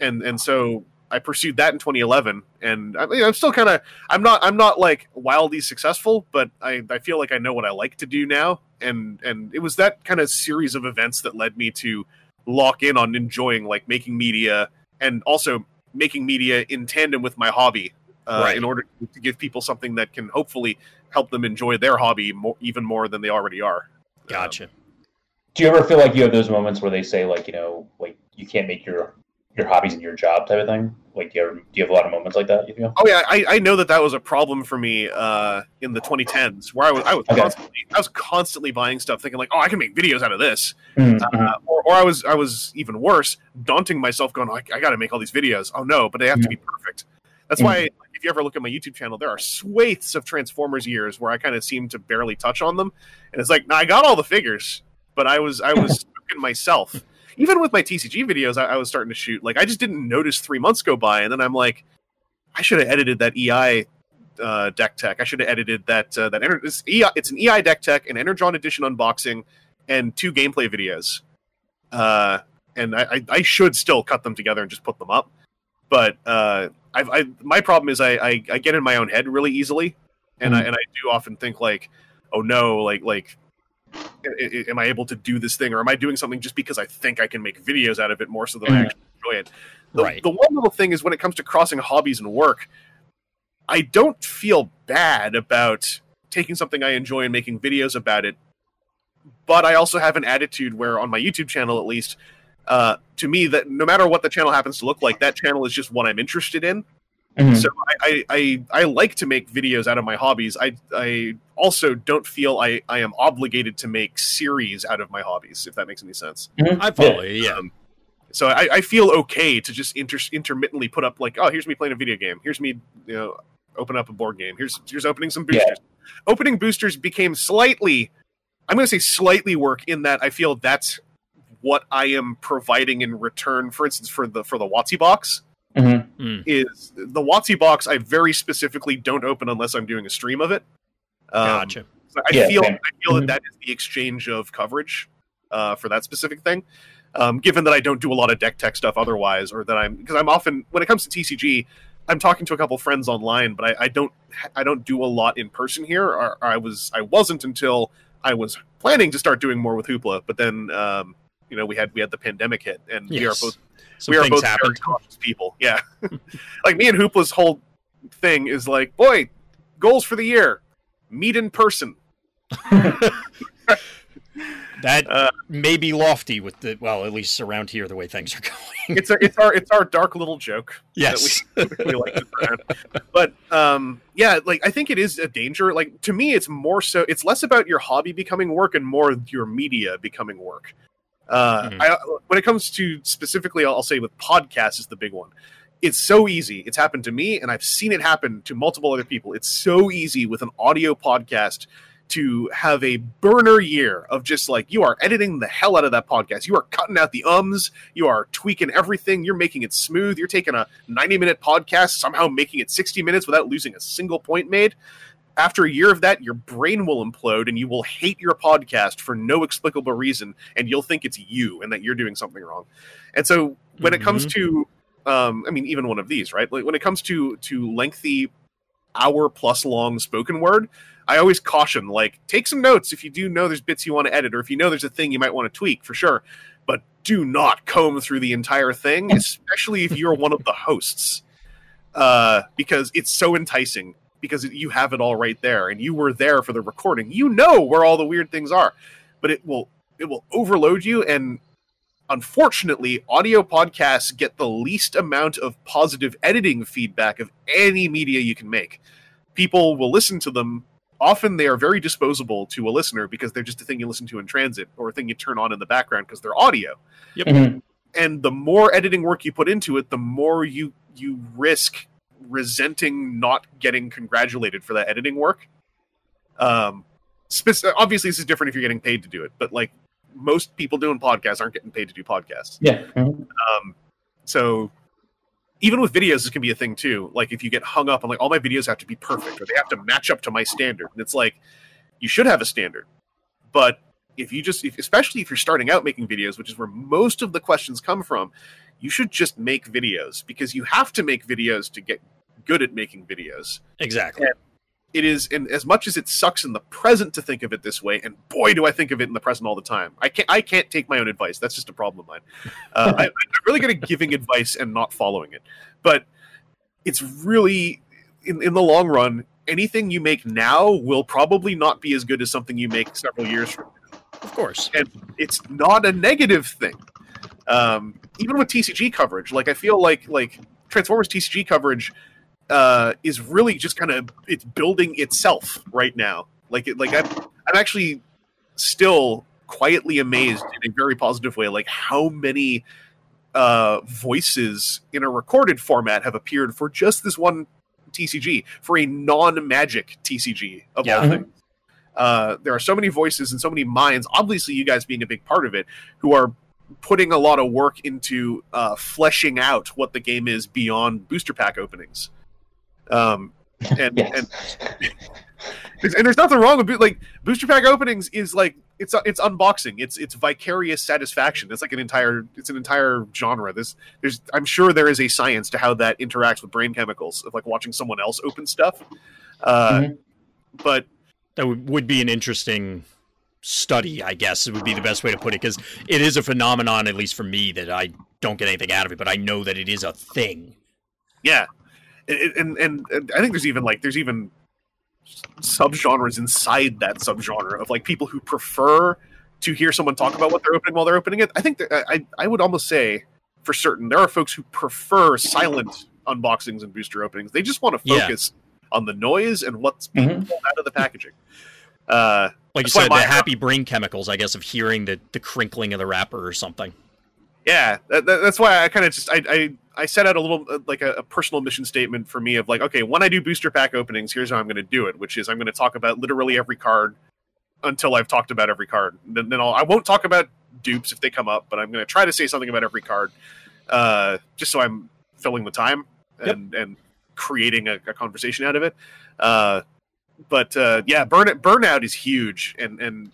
and and so I pursued that in 2011, and I mean, I'm still kind of I'm not I'm not like wildly successful, but I I feel like I know what I like to do now, and and it was that kind of series of events that led me to lock in on enjoying like making media and also making media in tandem with my hobby uh, Right. in order to give people something that can hopefully help them enjoy their hobby more, even more than they already are. Gotcha. Do you ever feel like you have those moments where they say like you know like you can't make your your hobbies and your job type of thing? Like do you, ever, do you have a lot of moments like that? You feel? Oh yeah, I, I know that that was a problem for me uh, in the 2010s, where I was I was Okay. constantly I was constantly buying stuff, thinking like, oh, I can make videos out of this, Mhm. uh, or, or I was I was even worse, daunting myself, going, I, I got to make all these videos. Oh no, but they have to be perfect. That's why if you ever look at my YouTube channel, there are swathes of Transformers years where I kind of seem to barely touch on them, and it's like, nah, I got all the figures, but I was I was [laughs] in myself. Even with my TCG videos, I, I was starting to shoot. Like I just didn't notice three months go by, and then I'm like, I should have edited that EI uh, deck tech. I should have edited that uh, that Ener- it's, EI, it's an EI deck tech, an Energon edition unboxing, and two gameplay videos. Uh, and I, I, I should still cut them together and just put them up. But uh, I've, I my problem is I, I, I get in my own head really easily, and I and I do often think like, oh no, like like. I- i- Am I able to do this thing, or am I doing something just because I think I can make videos out of it more so than I Mhm. actually enjoy it? The, Right. the one little thing is when it comes to crossing hobbies and work, I don't feel bad about taking something I enjoy and making videos about it. But I also have an attitude where, on my YouTube channel at least, uh, to me, that no matter what the channel happens to look like, that channel is just what I'm interested in. Mhm. So I, I, I, I like to make videos out of my hobbies. I, I also don't feel I, I am obligated to make series out of my hobbies, if that makes any sense. Mhm. I follow you. Yeah. Um, so I, I feel okay to just inter- intermittently put up like, oh, here's me playing a video game. Here's me, you know, open up a board game. Here's here's opening some Yeah. boosters. Opening boosters became slightly, I'm going to say slightly work in that I feel that's what I am providing in return. For instance, for the for the WotC box Mhm. Mm. is the WotC box. I very specifically don't open unless I'm doing a stream of it. Um, Gotcha. so I Yeah, feel same. I feel Mhm. that that is the exchange of coverage uh, for that specific thing. Um, given that I don't do a lot of deck tech stuff otherwise, or that I'm because I'm often when it comes to TCG, I'm talking to a couple friends online, but I, I don't I don't do a lot in person here. Or, or I was I wasn't until I was planning to start doing more with Hoopla, but then um, you know we had we had the pandemic hit, and we are both Some we are things both very happened. cautious people. Yeah, [laughs] like me and Hoopla's whole thing is like, boy, goals for the year: meet in person. [laughs] That Uh, may be lofty with the well, at least around here, the way things are [laughs] going. It's our it's our it's our dark little joke. yes. that we, we like to. But um, yeah, like I think it is a danger. Like to me, it's more so. It's less about your hobby becoming work and more your media becoming work. Uh, Mhm. I, when it comes to specifically, I'll, I'll say with podcasts is the big one. It's so easy. It's happened to me, and I've seen it happen to multiple other people. It's so easy with an audio podcast to have a burner year of just like you are editing the hell out of that podcast. You are cutting out the ums, you are tweaking everything, you're making it smooth. You're taking a 90 minute podcast, somehow making it 60 minutes without losing a single point made. After a year of that, your brain will implode and you will hate your podcast for no explicable reason, and you'll think it's you and that you're doing something wrong. And so when it comes to um, I mean, even one of these, right? Like when it comes to to lengthy hour plus long spoken word, I always caution like take some notes if you do know there's bits you want to edit or if you know there's a thing you might want to tweak for sure. But do not comb through the entire thing, [laughs] especially if you're one of the hosts, uh, because it's so enticing. Because you have it all right there, and you were there for the recording. You know where all the weird things are, but it will it will overload you. And unfortunately, audio podcasts get the least amount of positive editing feedback of any media you can make. People will listen to them often they are very disposable to a listener because they're just a thing you listen to in transit or a thing you turn on in the background because they're audio. Mhm. and the more editing work you put into it, the more you you risk resenting not getting congratulated for that editing work. Um, obviously, this is different if you're getting paid to do it, but like most people doing podcasts aren't getting paid to do podcasts. Yeah. Um, so even with videos, this can be a thing too. Like if you get hung up on like all my videos have to be perfect or they have to match up to my standard, and it's like you should have a standard, but if you just, if, especially if you're starting out making videos, which is where most of the questions come from, you should just make videos because you have to make videos to get good at making videos Exactly. it is and as much as it sucks in the present to think of it this way and boy do i think of it in the present all the time i can't i can't take my own advice that's just a problem of mine uh, [laughs] I, i'm really good at giving advice and not following it but it's really in, in the long run anything you make now will probably not be as good as something you make several years from now Of course. and it's not a negative thing. Um, even with TCG coverage, like I feel like like Transformers TCG coverage uh, is really just kind of it's building itself right now. Like it, like I'm I'm actually still quietly amazed in a very positive way, like how many uh, voices in a recorded format have appeared for just this one TCG for a non-magic TCG of Yeah. all things. Uh, there are so many voices and so many minds. Obviously, you guys being a big part of it, who are putting a lot of work into uh, fleshing out what the game is beyond booster pack openings. Um, [laughs] and Yes. and [laughs] and there's nothing wrong with like booster pack openings is like it's it's unboxing it's it's vicarious satisfaction it's like an entire it's an entire genre this there's i'm sure there is a science to how that interacts with brain chemicals of like watching someone else open stuff uh Mhm. but That would, would be an interesting study, I guess. It would be the best way to put it because it is a phenomenon, at least for me, that I don't get anything out of it, but I know that it is a thing. yeah and, and and i think there's even like there's even subgenres inside that subgenre of like people who prefer to hear someone talk about what they're opening while they're opening it i think that i i would almost say for certain there are folks who prefer silent unboxings and booster openings they just want to Yeah. focus on the noise and what's being Mhm. pulled out of the packaging uh Like you said, the happy brain chemicals, I guess, of hearing the, the crinkling of the wrapper or something. yeah that, that- that's why i kind of just i i I set out a little uh, like a, a personal mission statement for me of like, okay, when I do booster pack openings, here's how I'm going to do it, which is I'm going to talk about literally every card until I've talked about every card. Then, then I'll, I won't talk about dupes if they come up, but I'm going to try to say something about every card, uh, just so I'm filling the time and and creating a, a conversation out of it. Uh, but uh, yeah, burn burnout is huge, and and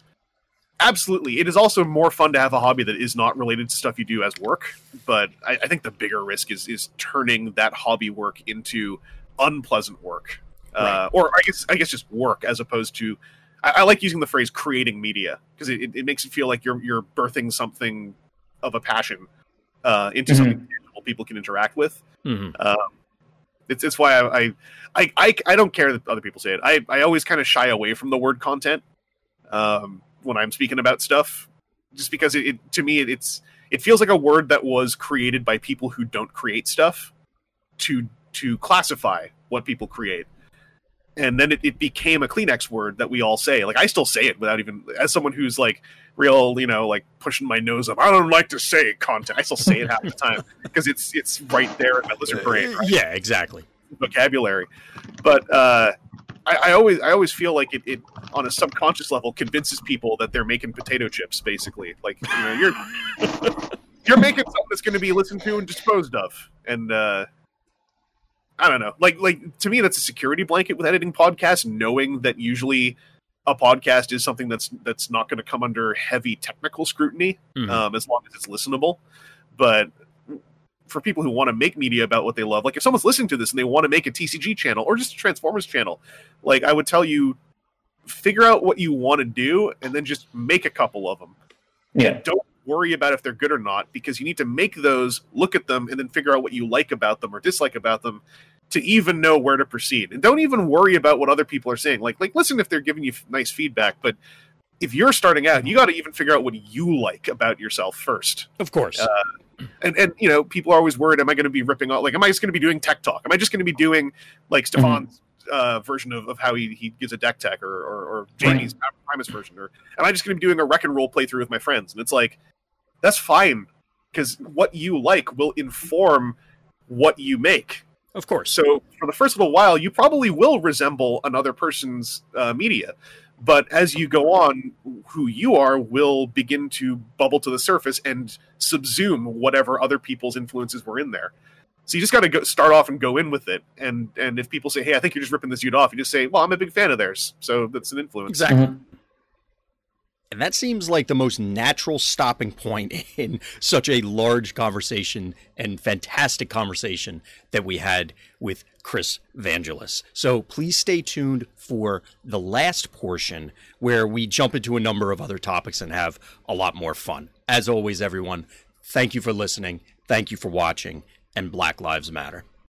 absolutely, it is also more fun to have a hobby that is not related to stuff you do as work. But I, I think the bigger risk is is turning that hobby work into unpleasant work, uh, or I guess I guess just work as opposed to. I, I like using the phrase "creating media" because it, it, makes it feel like you're you're birthing something of a passion uh, into Mhm. something people can interact with. hmm Um, it's it's why I, I I I don't care that other people say it. I I always kind of shy away from the word content um, when I'm speaking about stuff, just because it, it to me it, it's it feels like a word that was created by people who don't create stuff to to classify what people create. And then it, it became a Kleenex word that we all say. Like I still say it without even as someone who's like real, you know, like pushing my nose up. I don't like to say content. I still say it half the time [laughs] because it's it's right there in my lizard brain. Right? Yeah, exactly. vocabulary. But uh, I, I always I always feel like it, it on a subconscious level convinces people that they're making potato chips. Basically, like you know, you're [laughs] you're making something that's going to be listened to and disposed of, and uh, I don't know. Like like to me, that's a security blanket with editing podcasts, knowing that usually a podcast is something that's that's not going to come under heavy technical scrutiny Mhm. um, as long as it's listenable. But for people who want to make media about what they love, like if someone's listening to this and they want to make a TCG channel or just a Transformers channel, like I would tell you, figure out what you want to do and then just make a couple of them. Yeah. Don't worry about if they're good or not because you need to make those, look at them, and then figure out what you like about them or dislike about them to even know where to proceed. And don't even worry about what other people are saying. Like, like listen if they're giving you f- nice feedback, but if you're starting out, you got to even figure out what you like about yourself first Of course. Uh, and and you know people are always worried am i going to be ripping off like am i just going to be doing tech talk am i just going to be doing like stefan's uh, version of, of how he, he gives a deck tech or or, or jamie's primus version or am i just going to be doing a wreck and roll playthrough with my friends and it's like that's fine because what you like will inform what you make. Of course. So for the first little while, you probably will resemble another person's uh, media, but as you go on, who you are will begin to bubble to the surface and subsume whatever other people's influences were in there. So you just got to go start off and go in with it. And and if people say, "Hey, I think you're just ripping this dude off," you just say, "Well, I'm a big fan of theirs, so that's an influence." Exactly. Mhm. And that seems like the most natural stopping point [laughs] in such a large conversation and fantastic conversation that we had with Chris Vangelus. So please stay tuned for the last portion where we jump into a number of other topics and have a lot more fun. As always, everyone, thank you for listening, thank you for watching, and Black Lives Matter.